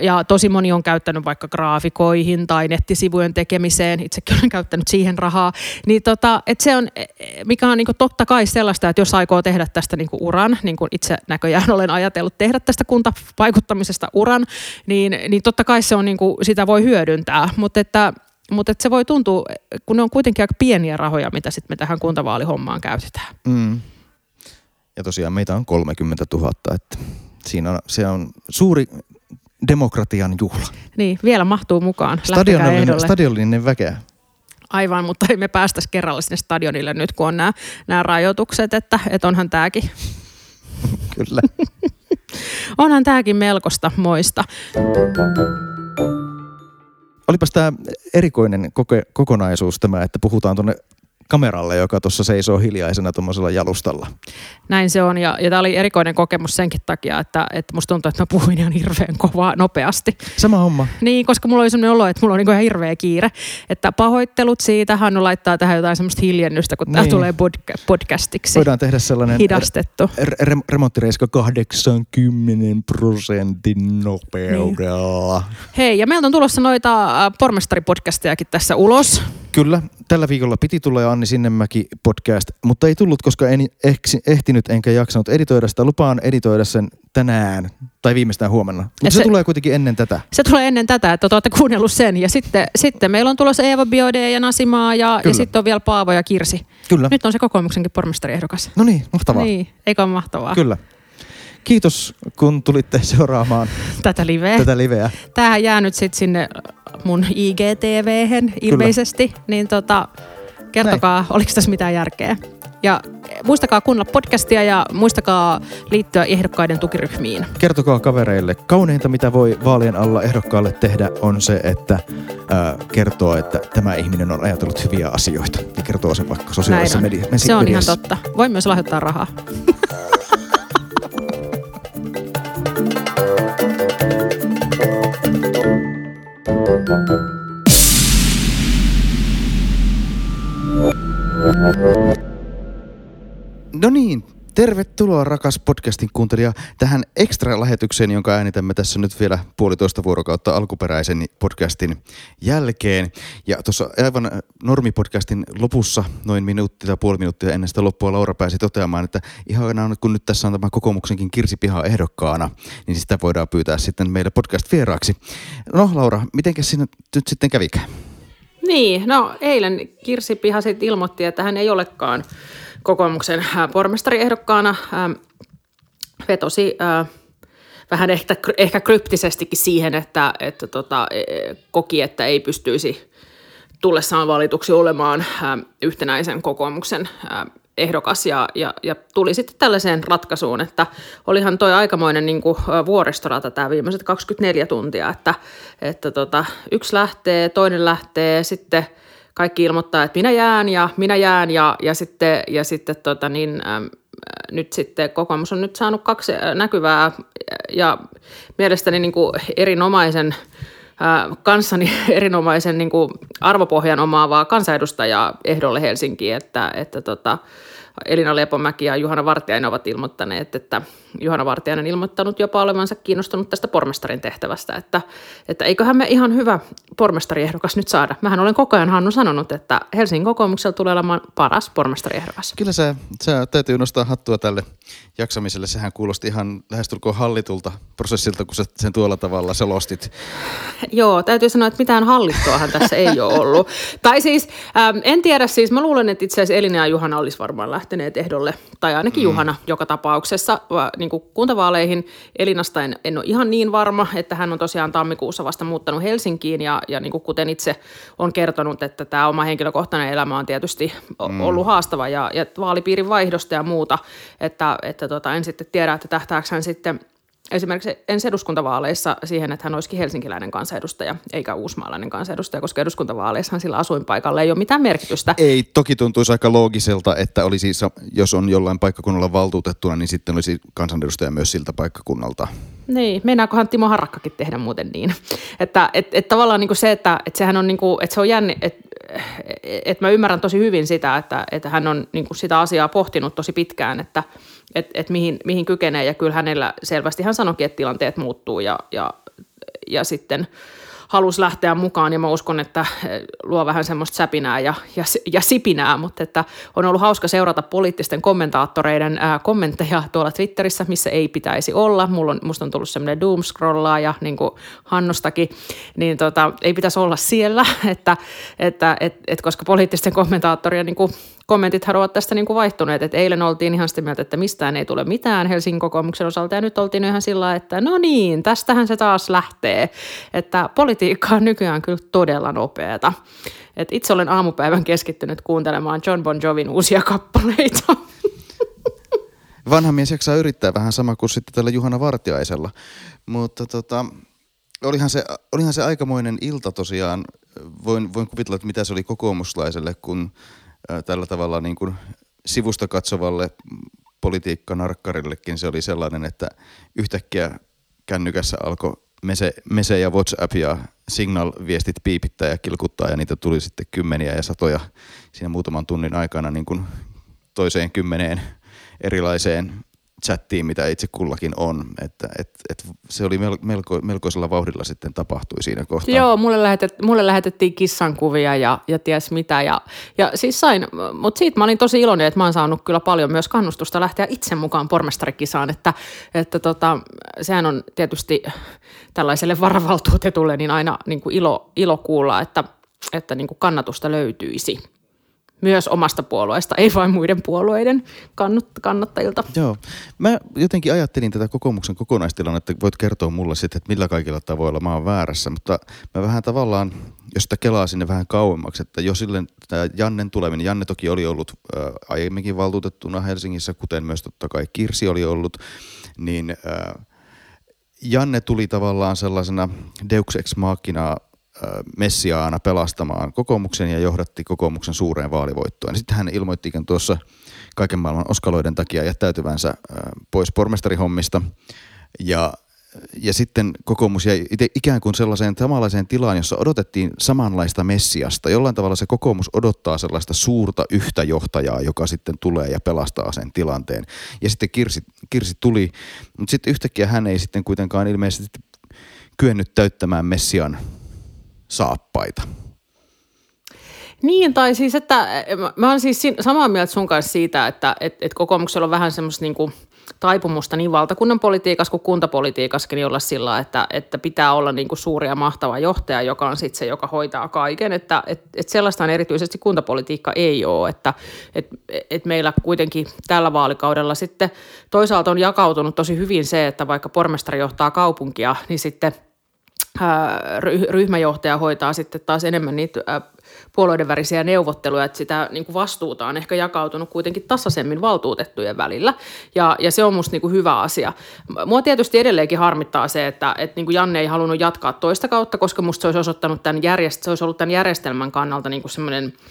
ja tosi moni on käyttänyt vaikka graafikoihin tai nettisivujen tekemiseen, itsekin olen käyttänyt siihen rahaa, niin tota, että se on, e, e, mikä on niin totta kai sellaista, että jos aikoo tehdä tästä niin uran, niin kuin itse näköjään olen ajatellut tehdä tästä kuntavaikuttamisesta uran, niin, niin totta kai se on niin kuin, sitä voi hyödyntää, mutta että mutta se voi tuntua, kun ne on kuitenkin aika pieniä rahoja, mitä sitten me tähän kuntavaalihommaan käytetään. Mm. Ja tosiaan meitä on 30 000, että siinä on, se on suuri demokratian juhla. Niin, vielä mahtuu mukaan. Stadionillinen, stadionillinen väkeä. Aivan, mutta ei me päästäisi kerralla sinne stadionille nyt, kun on nämä, nämä rajoitukset, että, että onhan tämäkin. Kyllä. onhan tämäkin melkoista moista. Olipas tämä erikoinen koke- kokonaisuus tämä, että puhutaan tuonne kameralle, joka tuossa seisoo hiljaisena tuommoisella jalustalla. Näin se on, ja, ja tämä oli erikoinen kokemus senkin takia, että, että musta tuntuu, että mä puhuin ihan hirveän kovaa nopeasti. Sama homma. Niin, koska mulla oli sellainen olo, että mulla on niin ihan hirveä kiire. Että pahoittelut siitä, Hannu laittaa tähän jotain semmoista hiljennystä, kun niin. tämä tulee pod- podcastiksi. Voidaan tehdä sellainen hidastettu. Re- remonttireiska 80 prosentin nopeudella. Niin. Hei, ja meiltä on tulossa noita äh, pormestaripodcastejakin tässä ulos. Kyllä, tällä viikolla piti tulla Anni Sinnemäki podcast, mutta ei tullut, koska en ehtinyt enkä jaksanut editoida sitä. Lupaan editoida sen tänään tai viimeistään huomenna. Mutta se, se, tulee kuitenkin ennen tätä. Se tulee ennen tätä, että olette kuunnellut sen. Ja sitten, sitten meillä on tulossa Eeva Biode ja Nasimaa ja, ja sitten on vielä Paavo ja Kirsi. Kyllä. Nyt on se kokoomuksenkin pormestariehdokas. No niin, mahtavaa. Niin, eikö ole mahtavaa? Kyllä. Kiitos, kun tulitte seuraamaan tätä liveä. Tätä liveä. Tämähän jää nyt sitten sinne mun IGTV-hen ilmeisesti. Kyllä. Niin tota, kertokaa, Näin. oliko tässä mitään järkeä. Ja muistakaa kuunnella podcastia ja muistakaa liittyä ehdokkaiden tukiryhmiin. Kertokaa kavereille. Kauneinta, mitä voi vaalien alla ehdokkaalle tehdä, on se, että ää, kertoo, että tämä ihminen on ajatellut hyviä asioita. Ja kertoo sen vaikka sosiaalisessa mediassa. Se on ihan totta. Voi myös lahjoittaa rahaa. No niin, tervetuloa rakas podcastin kuuntelija tähän ekstra-lähetykseen, jonka äänitämme tässä nyt vielä puolitoista vuorokautta alkuperäisen podcastin jälkeen. Ja tuossa aivan normipodcastin lopussa, noin minuutti tai puoli minuuttia ennen sitä loppua, Laura pääsi toteamaan, että ihan kun nyt tässä on tämä kokoomuksenkin kirsipiha ehdokkaana, niin sitä voidaan pyytää sitten meille podcast-vieraaksi. No Laura, miten sinä nyt sitten kävikään? Niin, no eilen Kirsi Piha sitten ilmoitti, että hän ei olekaan kokoomuksen äh, pormestariehdokkaana. Ähm, vetosi äh, vähän ehkä, ehkä kryptisestikin siihen, että, että tota, e, e, koki, että ei pystyisi tullessaan valituksi olemaan ähm, yhtenäisen kokoomuksen ähm, ehdokas ja, ja, ja tuli sitten tällaiseen ratkaisuun, että olihan toi aikamoinen niin kuin vuoristorata tämä viimeiset 24 tuntia, että, että tota, yksi lähtee, toinen lähtee, sitten kaikki ilmoittaa, että minä jään ja minä jään ja, ja sitten, ja sitten tota niin, äm, nyt sitten kokoomus on nyt saanut kaksi näkyvää ja mielestäni niin kuin erinomaisen kanssani erinomaisen niin kuin arvopohjan omaavaa kansanedustajaa ehdolle Helsinkiin, että, että tota, Elina Lepomäki ja Juhana Vartiainen ovat ilmoittaneet, että Juhana Vartiainen ilmoittanut jopa olevansa kiinnostunut tästä pormestarin tehtävästä, että, että eiköhän me ihan hyvä pormestariehdokas nyt saada. Mähän olen koko ajan Hannu sanonut, että Helsingin kokoomuksella tulee olemaan paras pormestariehdokas. Kyllä se, se täytyy nostaa hattua tälle jaksamiselle. Sehän kuulosti ihan lähestulkoon hallitulta prosessilta, kun sä sen tuolla tavalla selostit. Joo, täytyy sanoa, että mitään hallittuahan tässä ei ole ollut. Tai siis, ähm, en tiedä siis, mä luulen, että itse asiassa Elina ja Juhana olisi varmaan lähteneet ehdolle, tai ainakin mm. Juhana joka tapauksessa niin kuin kuntavaaleihin. Elinasta en, en ole ihan niin varma, että hän on tosiaan tammikuussa vasta muuttanut Helsinkiin ja, ja niin kuin kuten itse on kertonut, että tämä oma henkilökohtainen elämä on tietysti mm. ollut haastava ja, ja vaalipiirin vaihdosta ja muuta, että, että tota, en sitten tiedä, että tähtääkö hän sitten esimerkiksi ensi eduskuntavaaleissa siihen, että hän olisikin helsinkiläinen kansanedustaja eikä uusmaalainen kansanedustaja, koska eduskuntavaaleissa sillä asuinpaikalla ei ole mitään merkitystä. Ei, toki tuntuisi aika loogiselta, että olisi, jos on jollain paikkakunnalla valtuutettuna, niin sitten olisi kansanedustaja myös siltä paikkakunnalta. Niin, meinaakohan Timo Harakkakin tehdä muuten niin. Että et, et tavallaan niin kuin se, että et sehän on, niin kuin, että se on jänni, että et mä ymmärrän tosi hyvin sitä, että, että hän on niin kuin sitä asiaa pohtinut tosi pitkään, että et, et mihin, mihin kykenee. Ja kyllä hänellä selvästi hän sanoikin, että tilanteet muuttuu ja, ja, ja sitten – halusi lähteä mukaan ja mä uskon, että eh, luo vähän semmoista säpinää ja, ja, ja sipinää, mutta että on ollut hauska seurata poliittisten kommentaattoreiden ää, kommentteja tuolla Twitterissä, missä ei pitäisi olla. Mulla on, musta on tullut semmoinen doomscrollaaja, niin kuin Hannostakin, niin tota, ei pitäisi olla siellä, että, että et, et, koska poliittisten kommentaattorien niin kuin kommentithan ovat tästä niin kuin vaihtuneet, että eilen oltiin ihan sitä mieltä, että mistään ei tule mitään Helsingin kokoomuksen osalta ja nyt oltiin ihan sillä että no niin, tästähän se taas lähtee, että politiikka on nykyään kyllä todella nopeata. Et itse olen aamupäivän keskittynyt kuuntelemaan John Bon Jovin uusia kappaleita. Vanha mies jaksaa yrittää vähän sama kuin sitten tällä Juhana Vartiaisella, mutta tota, olihan se, olihan se aikamoinen ilta tosiaan. Voin, voin kuvitella, että mitä se oli kokoomuslaiselle, kun tällä tavalla niin kuin sivusta katsovalle politiikkanarkkarillekin se oli sellainen, että yhtäkkiä kännykässä alkoi mese, mese ja WhatsApp ja Signal-viestit piipittää ja kilkuttaa ja niitä tuli sitten kymmeniä ja satoja siinä muutaman tunnin aikana niin kuin toiseen kymmeneen erilaiseen chattiin, mitä itse kullakin on. Että et, et se oli melko, melkoisella vauhdilla sitten tapahtui siinä kohtaa. Joo, mulle, lähetet, mulle lähetettiin kissan kuvia ja, ja ties mitä. Ja, ja siis sain, mutta siitä mä olin tosi iloinen, että mä oon saanut kyllä paljon myös kannustusta lähteä itse mukaan pormestarikisaan. Että, että tota, sehän on tietysti tällaiselle varavaltuutetulle niin aina niin kuin ilo, ilo kuulla, että, että niin kuin kannatusta löytyisi myös omasta puolueesta, ei vain muiden puolueiden kannattajilta. Joo. Mä jotenkin ajattelin tätä kokoomuksen kokonaistilannetta, voit kertoa mulle sitten, että millä kaikilla tavoilla mä oon väärässä, mutta mä vähän tavallaan, jos sitä kelaa sinne vähän kauemmaksi, että jo silleen tämä Jannen tuleminen, Janne toki oli ollut äh, aiemminkin valtuutettuna Helsingissä, kuten myös totta kai Kirsi oli ollut, niin äh, Janne tuli tavallaan sellaisena Deux Ex Machinaa messiaana pelastamaan kokoomuksen ja johdatti kokoomuksen suureen vaalivoittoon. Sitten hän ilmoittikin tuossa kaiken maailman oskaloiden takia jättäytyvänsä pois pormestarihommista ja ja sitten kokoomus jäi ikään kuin sellaiseen samanlaiseen tilaan, jossa odotettiin samanlaista messiasta. Jollain tavalla se kokoomus odottaa sellaista suurta yhtä johtajaa, joka sitten tulee ja pelastaa sen tilanteen. Ja sitten Kirsi, Kirsi tuli, mutta sitten yhtäkkiä hän ei sitten kuitenkaan ilmeisesti kyennyt täyttämään messian saappaita. Niin, tai siis, että eh, mä oon siis samaa mieltä sun kanssa siitä, että et, et kokoomuksella on vähän semmoista niin kuin taipumusta niin valtakunnan politiikassa kuin kuntapolitiikassakin niin olla sillä, että, että pitää olla niin kuin suuri ja mahtava johtaja, joka on sitten se, joka hoitaa kaiken. Että et, et sellaista erityisesti kuntapolitiikka ei ole, että et, et meillä kuitenkin tällä vaalikaudella sitten toisaalta on jakautunut tosi hyvin se, että vaikka pormestari johtaa kaupunkia, niin sitten – ryhmäjohtaja hoitaa sitten taas enemmän niitä puolueiden värisiä neuvotteluja, että sitä niin kuin vastuuta on ehkä jakautunut kuitenkin tasaisemmin valtuutettujen välillä, ja, ja se on musta niin kuin hyvä asia. Mua tietysti edelleenkin harmittaa se, että, että niin kuin Janne ei halunnut jatkaa toista kautta, koska musta se olisi, osoittanut tämän järjest- se olisi ollut tämän järjestelmän kannalta niin kuin semmoinen –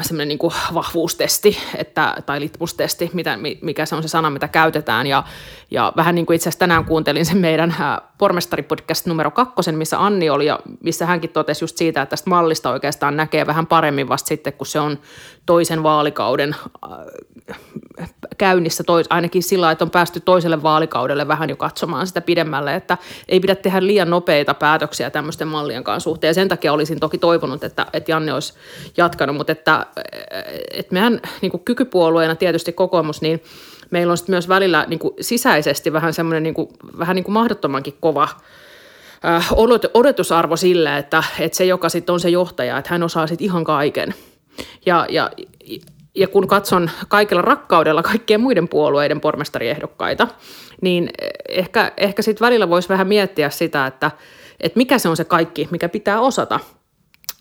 semmoinen niin vahvuustesti että, tai litmustesti, mitä, mikä se on se sana, mitä käytetään. Ja, ja vähän niin kuin itse asiassa tänään kuuntelin sen meidän pormestaripodcast numero kakkosen, missä Anni oli ja missä hänkin totesi just siitä, että tästä mallista oikeastaan näkee vähän paremmin vasta sitten, kun se on toisen vaalikauden käynnissä, tois, ainakin sillä että on päästy toiselle vaalikaudelle vähän jo katsomaan sitä pidemmälle, että ei pidä tehdä liian nopeita päätöksiä tämmöisten mallien kanssa suhteen. Ja sen takia olisin toki toivonut, että, että Janne olisi jatkanut, mutta että, että mehän niin kykypuolueena tietysti kokoomus, niin meillä on myös välillä niin kuin sisäisesti vähän semmoinen niin vähän niin kuin mahdottomankin kova äh, odotusarvo sille, että, että se, joka sitten on se johtaja, että hän osaa sitten ihan kaiken. Ja, ja ja kun katson kaikella rakkaudella kaikkien muiden puolueiden pormestariehdokkaita, niin ehkä, ehkä sitten välillä voisi vähän miettiä sitä, että, että mikä se on se kaikki, mikä pitää osata.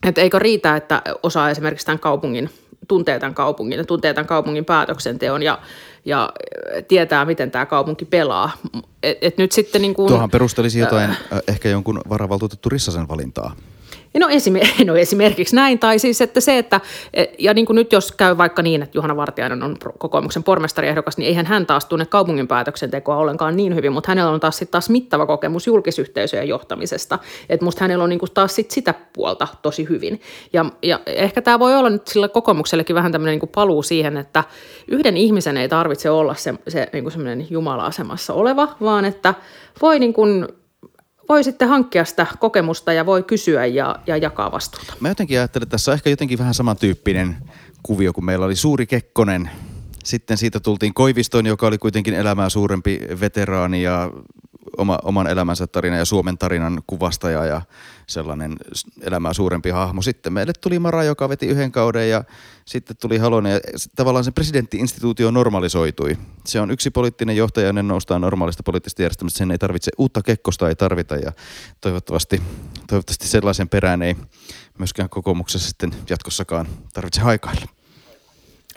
Että eikö riitä, että osaa esimerkiksi tämän kaupungin, tuntee tämän kaupungin ja tuntee tämän kaupungin päätöksenteon ja, ja tietää, miten tämä kaupunki pelaa. Et, et nyt sitten niin kuin, Tuohan perustelisi jotain, äh, ehkä jonkun varavaltuutettu Rissasen valintaa. No, esimer- no esimerkiksi näin, tai siis että se, että, ja niin kuin nyt jos käy vaikka niin, että Juhana Vartiainen on kokoomuksen pormestariehdokas, niin eihän hän taas tunne kaupungin päätöksentekoa ollenkaan niin hyvin, mutta hänellä on taas sitten taas mittava kokemus julkisyhteisöjen johtamisesta, että musta hänellä on niin kuin taas sit sitä puolta tosi hyvin. Ja, ja ehkä tämä voi olla nyt sillä kokoomuksellekin vähän tämmöinen niin paluu siihen, että yhden ihmisen ei tarvitse olla se, se niin kuin semmoinen jumala-asemassa oleva, vaan että voi niin kuin voi sitten hankkia sitä kokemusta ja voi kysyä ja, ja jakaa vastuuta. Mä jotenkin ajattelen, että tässä on ehkä jotenkin vähän samantyyppinen kuvio, kun meillä oli Suuri Kekkonen. Sitten siitä tultiin Koivistoon, joka oli kuitenkin elämää suurempi veteraani ja oma, oman elämänsä tarina ja Suomen tarinan kuvastaja ja sellainen elämää suurempi hahmo. Sitten meille tuli Mara, joka veti yhden kauden ja sitten tuli Halonen ja tavallaan se presidenttiinstituutio normalisoitui. Se on yksi poliittinen johtaja ja ne noustaan normaalista poliittisesta järjestelmästä. Sen ei tarvitse, uutta kekkosta ei tarvita ja toivottavasti, toivottavasti sellaisen perään ei myöskään kokoomuksessa sitten jatkossakaan tarvitse haikailla.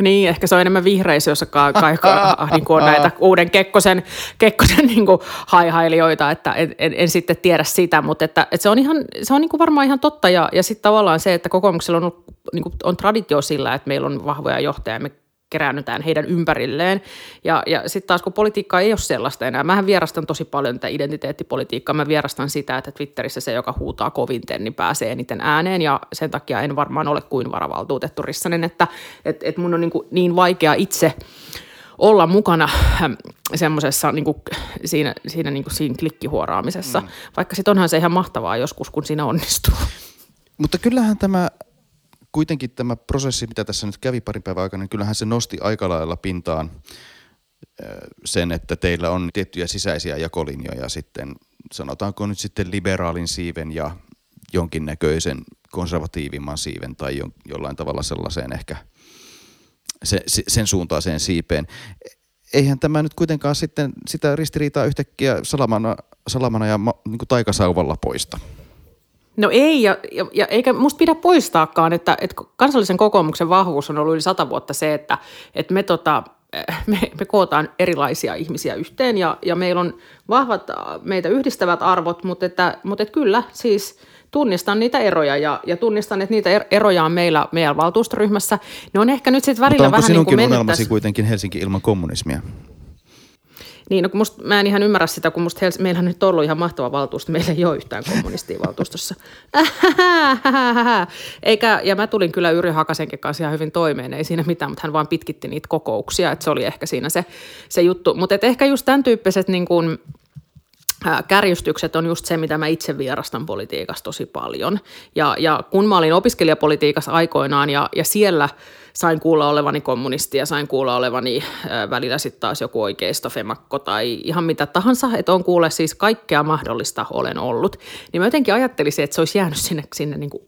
Niin, ehkä se on enemmän vihreissä, jossa ka- ka- ka- niin kuin on näitä uuden Kekkosen, Kekkosen niin kuin haihailijoita, että en, en, en, sitten tiedä sitä, mutta että, että se on, ihan, se on niin kuin varmaan ihan totta ja, ja sitten tavallaan se, että kokoomuksella on, niin kuin, on traditio sillä, että meillä on vahvoja johtajia, me keräännytään heidän ympärilleen. Ja, ja sitten taas kun politiikka ei ole sellaista enää, mähän vierastan tosi paljon tätä identiteettipolitiikkaa, mä vierastan sitä, että Twitterissä se, joka huutaa koviten, niin pääsee eniten ääneen ja sen takia en varmaan ole kuin varavaltuutettu Rissanen, että et, et mun on niin, kuin niin vaikea itse olla mukana semmoisessa niin kuin, siinä, siinä, niin kuin, siinä klikkihuoraamisessa, mm. vaikka sitten onhan se ihan mahtavaa joskus, kun siinä onnistuu. Mutta kyllähän tämä kuitenkin tämä prosessi, mitä tässä nyt kävi parin päivän aikana, niin kyllähän se nosti aika lailla pintaan sen, että teillä on tiettyjä sisäisiä jakolinjoja sitten, sanotaanko nyt sitten liberaalin siiven ja jonkinnäköisen konservatiivimman siiven tai jo, jollain tavalla sellaiseen ehkä se, sen suuntaiseen siipeen. Eihän tämä nyt kuitenkaan sitten sitä ristiriitaa yhtäkkiä salamana, salamana ja niin taikasauvalla poista. No ei, ja, ja, ja eikä musta pidä poistaakaan, että, että kansallisen kokoomuksen vahvuus on ollut yli sata vuotta se, että, että me, tota, me, me kootaan erilaisia ihmisiä yhteen ja, ja meillä on vahvat meitä yhdistävät arvot, mutta, että, mutta että kyllä siis tunnistan niitä eroja ja, ja tunnistan, että niitä er-, eroja on meillä, meidän valtuustoryhmässä. Ne on ehkä nyt sitten välillä mutta vähän niin kuin unelmasi tässä... kuitenkin Helsinki ilman kommunismia? Niin, no kun musta, mä en ihan ymmärrä sitä, kun musta Hels- meillähän nyt on ollut ihan mahtava valtuusto, meillä ei ole yhtään kommunistia valtuustossa. Eikä, ja mä tulin kyllä Yri Hakasenkin kanssa ihan hyvin toimeen, ei siinä mitään, mutta hän vaan pitkitti niitä kokouksia, että se oli ehkä siinä se, se juttu. Mutta ehkä just tämän tyyppiset niin kuin, kärjystykset on just se, mitä mä itse vierastan politiikassa tosi paljon. Ja, ja kun mä olin opiskelijapolitiikassa aikoinaan ja, ja siellä – sain kuulla olevani kommunisti ja sain kuulla olevani äh, välillä sitten taas joku oikeistofemakko tai ihan mitä tahansa, että on kuule siis kaikkea mahdollista olen ollut. Niin mä jotenkin ajattelisin, että se olisi jäänyt sinne, sinne niin kuin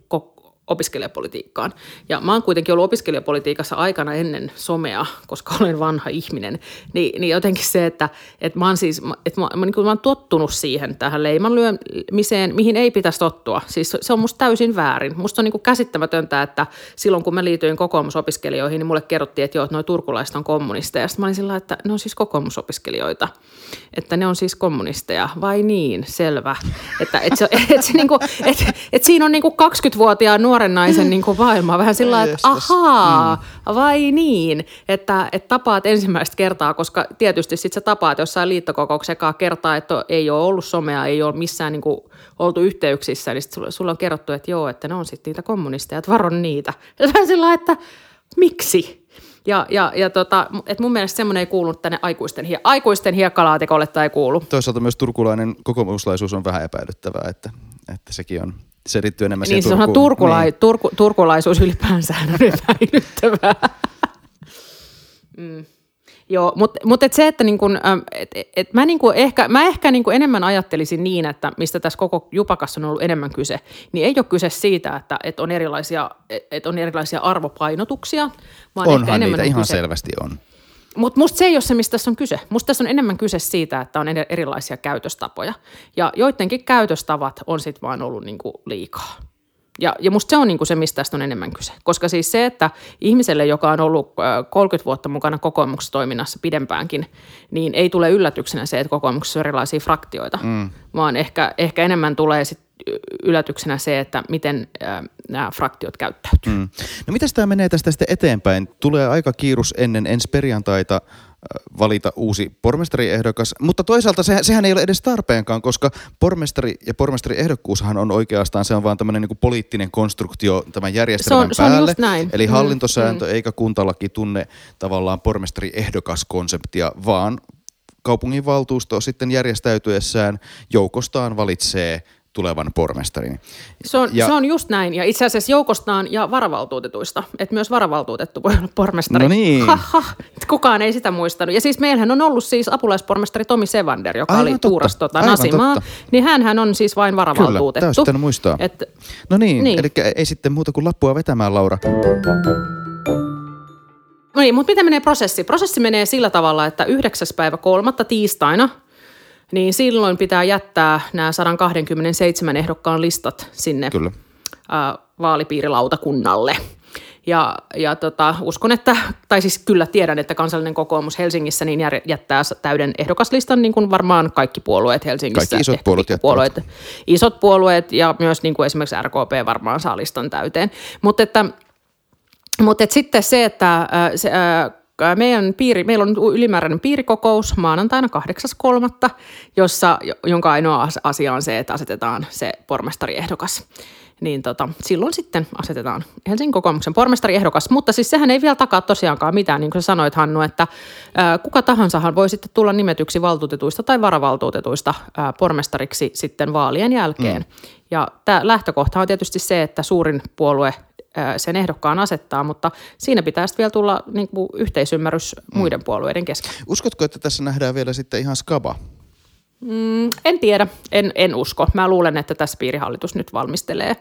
opiskelijapolitiikkaan. Ja mä oon kuitenkin ollut opiskelijapolitiikassa aikana ennen somea, koska olen vanha ihminen. Niin, niin jotenkin se, että, että mä oon siis, että mä, mä, niin mä oon tottunut siihen tähän leimanlyömiseen, mihin ei pitäisi tottua. Siis se on musta täysin väärin. Musta on niin käsittämätöntä, että silloin kun mä liityin kokoomusopiskelijoihin, niin mulle kerrottiin, että joo, että noi turkulaiset on kommunisteja. Sitten mä olin sillä että ne on siis kokoomusopiskelijoita. Että ne on siis kommunisteja. Vai niin? Selvä. Että, että, se, että, se, niin kuin, että, että siinä on niin 20-vuotiaan nuori nuoren naisen niin kuin maailmaa vähän sillä että ahaa, mm. vai niin, että, että tapaat ensimmäistä kertaa, koska tietysti sitten sä tapaat jossain liittokokouksen kertaa, että ei ole ollut somea, ei ole missään niin kuin oltu yhteyksissä, niin sitten sulla on kerrottu, että joo, että ne on sitten niitä kommunisteja, että varon niitä. Ja vähän sillä että miksi? Ja, ja, ja tota, et mun mielestä semmoinen ei kuulu tänne aikuisten, hie- aikuisten hiekkalaatikolle tai ei kuulu. Toisaalta myös turkulainen kokoomuslaisuus on vähän epäilyttävää, että, että sekin on se liittyy enemmän niin, siihen Turkuun. Turkula- niin. turku, turkulaisuus ylipäänsä on epäilyttävää. mm. Joo, mutta mut et se, että niinku, et, et mä, niinku ehkä, mä ehkä niinku enemmän ajattelisin niin, että mistä tässä koko jupakassa on ollut enemmän kyse, niin ei ole kyse siitä, että et on, erilaisia, et on erilaisia arvopainotuksia, vaan Onhan ehkä enemmän niitä, on ihan kyse, selvästi on. Mutta musta se ei ole se, mistä tässä on kyse. Musta tässä on enemmän kyse siitä, että on erilaisia käytöstapoja. Ja joidenkin käytöstavat on sitten vaan ollut niinku liikaa. Ja, ja musta se on niin kuin se, mistä tästä on enemmän kyse. Koska siis se, että ihmiselle, joka on ollut 30 vuotta mukana kokoomuksessa toiminnassa pidempäänkin, niin ei tule yllätyksenä se, että kokoomuksessa on erilaisia fraktioita, mm. vaan ehkä, ehkä enemmän tulee sit yllätyksenä se, että miten äh, nämä fraktiot käyttäytyy. Mm. No miten tämä menee tästä sitten eteenpäin? Tulee aika kiirus ennen ensi perjantaita valita uusi pormestariehdokas, mutta toisaalta se, sehän ei ole edes tarpeenkaan, koska pormestari ja pormestariehdokkuushan on oikeastaan, se on vaan tämmöinen niin poliittinen konstruktio tämän järjestelmän se on, päälle. Se on näin. Eli mm, hallintosääntö mm. eikä kuntalaki tunne tavallaan pormestariehdokas-konseptia, vaan kaupunginvaltuusto sitten järjestäytyessään joukostaan valitsee tulevan pormestarin. Se on, ja, se on just näin, ja itse asiassa joukostaan ja varavaltuutetuista, että myös varavaltuutettu voi olla pormestari. No niin. Ha, ha, kukaan ei sitä muistanut. Ja siis meillähän on ollut siis apulaispormestari Tomi Sevander, joka Aivan oli totta. Tuuras tota, Nasimaa, totta. niin hän on siis vain varavaltuutettu. Kyllä, muistaa. Et, no niin, niin, eli ei sitten muuta kuin lappua vetämään, Laura. No niin, mutta miten menee prosessi? Prosessi menee sillä tavalla, että 9. päivä kolmatta tiistaina – niin silloin pitää jättää nämä 127 ehdokkaan listat sinne Kyllä. Ä, vaalipiirilautakunnalle. Ja, ja tota, uskon, että, tai siis kyllä tiedän, että kansallinen kokoomus Helsingissä niin jättää täyden ehdokaslistan, niin kuin varmaan kaikki puolueet Helsingissä. Kaikki isot puolueet, puolueet Isot puolueet ja myös niin kuin esimerkiksi RKP varmaan saa listan täyteen. Mutta että, mutta sitten se, että se, meidän piiri, meillä on ylimääräinen piirikokous maanantaina 8.3., jossa, jonka ainoa asia on se, että asetetaan se pormestariehdokas. Niin tota, silloin sitten asetetaan Helsingin kokoomuksen pormestariehdokas. Mutta siis sehän ei vielä takaa tosiaankaan mitään, niin kuin sanoit Hannu, että ää, kuka tahansahan voi sitten tulla nimetyksi valtuutetuista tai varavaltuutetuista ää, pormestariksi sitten vaalien jälkeen. Mm. Ja tämä lähtökohta on tietysti se, että suurin puolue sen ehdokkaan asettaa, mutta siinä pitää sitten vielä tulla niin kuin yhteisymmärrys mm. muiden puolueiden kesken. Uskotko, että tässä nähdään vielä sitten ihan skaba? Mm, en tiedä, en, en usko. Mä luulen, että tässä piirihallitus nyt valmistelee,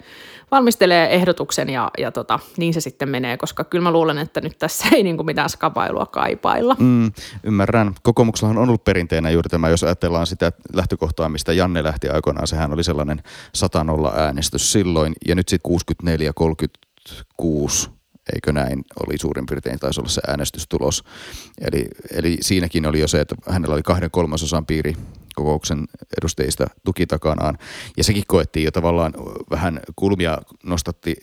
valmistelee ehdotuksen ja, ja tota, niin se sitten menee, koska kyllä mä luulen, että nyt tässä ei niin kuin mitään skabailua kaipailla. Mm, ymmärrän. Kokoomuksella on ollut perinteenä juuri tämä, jos ajatellaan sitä lähtökohtaa, mistä Janne lähti aikoinaan, sehän oli sellainen 100 äänestys silloin ja nyt sitten 64 30 kuusi, eikö näin, oli suurin piirtein taisi olla se äänestystulos. Eli, eli siinäkin oli jo se, että hänellä oli kahden kolmasosan piiri kokouksen edustajista tuki takanaan. Ja sekin koettiin jo tavallaan vähän kulmia nostatti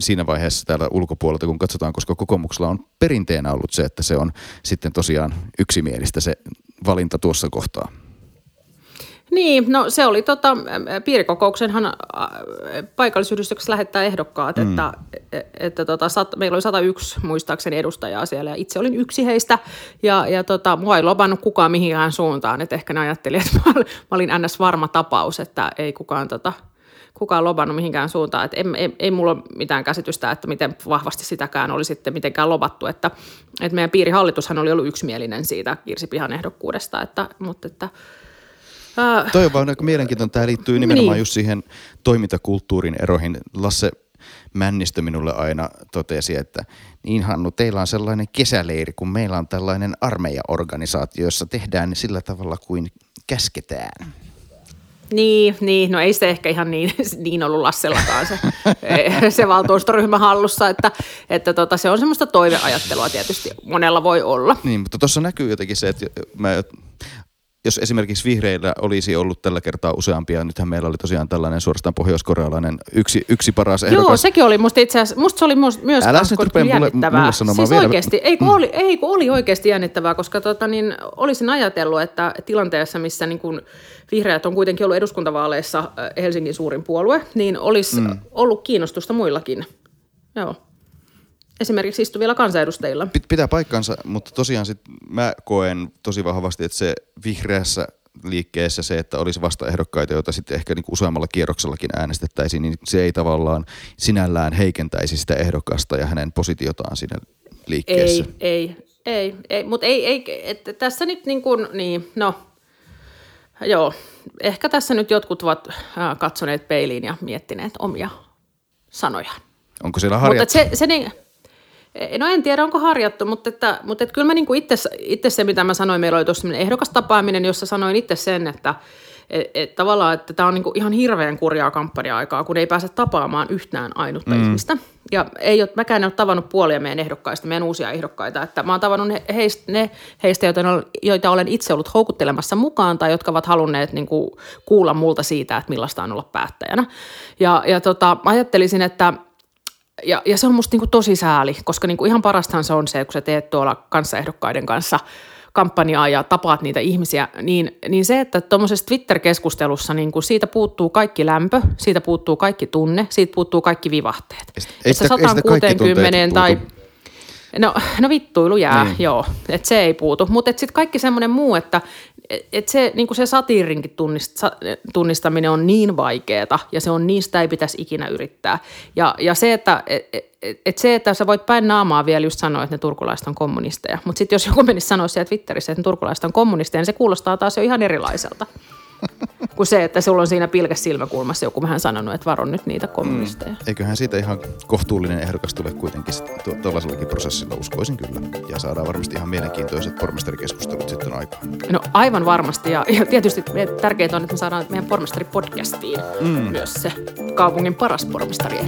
siinä vaiheessa täällä ulkopuolelta, kun katsotaan, koska kokoomuksella on perinteenä ollut se, että se on sitten tosiaan yksimielistä se valinta tuossa kohtaa. Niin, no se oli tota, piirikokouksenhan paikallisyhdistyksessä lähettää ehdokkaat, mm. että, että tota, sat, meillä oli 101 muistaakseni edustajaa siellä ja itse olin yksi heistä ja, ja tota, mua ei lopannut kukaan mihinkään suuntaan, että ehkä ne ajatteli, että mä olin ns. varma tapaus, että ei kukaan tota, kukaan lobannut mihinkään suuntaan. Että ei, ei, ei mulla ole mitään käsitystä, että miten vahvasti sitäkään oli sitten mitenkään lobattu. Että, että meidän piirihallitushan oli ollut yksimielinen siitä Kirsi Pihan ehdokkuudesta, että, mutta että – Uh, Toi on vaan aika mielenkiintoinen. Tämä liittyy nimenomaan niin. just siihen toimintakulttuurin eroihin. Lasse Männistö minulle aina totesi, että niin Hannu, teillä on sellainen kesäleiri, kun meillä on tällainen armeijaorganisaatio, jossa tehdään sillä tavalla kuin käsketään. Niin, niin, no ei se ehkä ihan niin, niin ollut Lassellakaan se, se valtuustoryhmä hallussa, että, että tota, se on semmoista toiveajattelua tietysti monella voi olla. Niin, mutta tuossa näkyy jotenkin se, että mä jos esimerkiksi vihreillä olisi ollut tällä kertaa useampia, nythän meillä oli tosiaan tällainen suorastaan pohjoiskorealainen yksi, yksi paras ehdokas. Joo, sekin oli musta itse asiassa, musta se oli myös Älä nyt jännittävää. Mulle, mulle siis vielä. oikeasti, ei kun, mm. oli, ei kun oli oikeasti jännittävää, koska tota, niin, olisin ajatellut, että tilanteessa, missä niin kun vihreät on kuitenkin ollut eduskuntavaaleissa Helsingin suurin puolue, niin olisi mm. ollut kiinnostusta muillakin. Joo esimerkiksi istuvilla kansanedustajilla. Pitää paikkansa, mutta tosiaan sit mä koen tosi vahvasti, että se vihreässä liikkeessä se, että olisi vastaehdokkaita, joita sitten ehkä niin useammalla kierroksellakin äänestettäisiin, niin se ei tavallaan sinällään heikentäisi sitä ehdokasta ja hänen positiotaan siinä liikkeessä. Ei, ei, ei, ei mutta ei, ei että tässä nyt niin kuin, niin, no, joo, ehkä tässä nyt jotkut ovat katsoneet peiliin ja miettineet omia sanojaan. Onko siellä harjattu? Mutta se, se niin, No en tiedä, onko harjattu, mutta, että, mutta että kyllä mä niin itse, itse se, mitä mä sanoin, meillä oli tuossa ehdokas tapaaminen, jossa sanoin itse sen, että, et, et tavallaan, että tämä on niinku ihan hirveän kurjaa kampanja-aikaa, kun ei pääse tapaamaan yhtään ainutta mm. ihmistä. Ja ei ole, mäkään en ole tavannut puolia meidän ehdokkaista, meidän uusia ehdokkaita. Että mä oon tavannut ne heistä, ne heistä joita, joita olen itse ollut houkuttelemassa mukaan tai jotka ovat halunneet niin kuin, kuulla multa siitä, että millaista on olla päättäjänä. Ja, ja tota, ajattelisin, että ja, ja se on musta niin kuin tosi sääli, koska niin kuin ihan parastahan se on se, kun sä teet tuolla kanssaehdokkaiden kanssa – kampanjaa ja tapaat niitä ihmisiä, niin, niin se, että tuommoisessa Twitter-keskustelussa niin kun siitä puuttuu kaikki lämpö, siitä puuttuu kaikki tunne, siitä puuttuu kaikki vivahteet. Ei sitä, ei sitä 160 tai... No, no vittuilu jää, niin. joo, että se ei puutu. Mutta sitten kaikki semmoinen muu, että et se, niin se satiirinkin tunnist, tunnistaminen on niin vaikeaa ja se on sitä ei pitäisi ikinä yrittää. Ja, ja se, että et, et, et se, että sä voit päin naamaa vielä just sanoa, että ne turkulaiset on kommunisteja. Mutta sitten jos joku menisi sanoa siellä Twitterissä, että ne turkulaiset on kommunisteja, niin se kuulostaa taas jo ihan erilaiselta. kuin se, että sulla on siinä pilkäs silmäkulmassa joku vähän sanonut, että varo nyt niitä kommunisteja. Mm. Eiköhän siitä ihan kohtuullinen ehdokas tule kuitenkin tuollaisellakin prosessilla, uskoisin kyllä. Ja saadaan varmasti ihan mielenkiintoiset pormestarikeskustelut sitten aikaan. No aivan varmasti. Ja, ja tietysti tärkeintä on, että me saadaan meidän pormestaripodcastiin mm. myös se kaupungin paras pormestari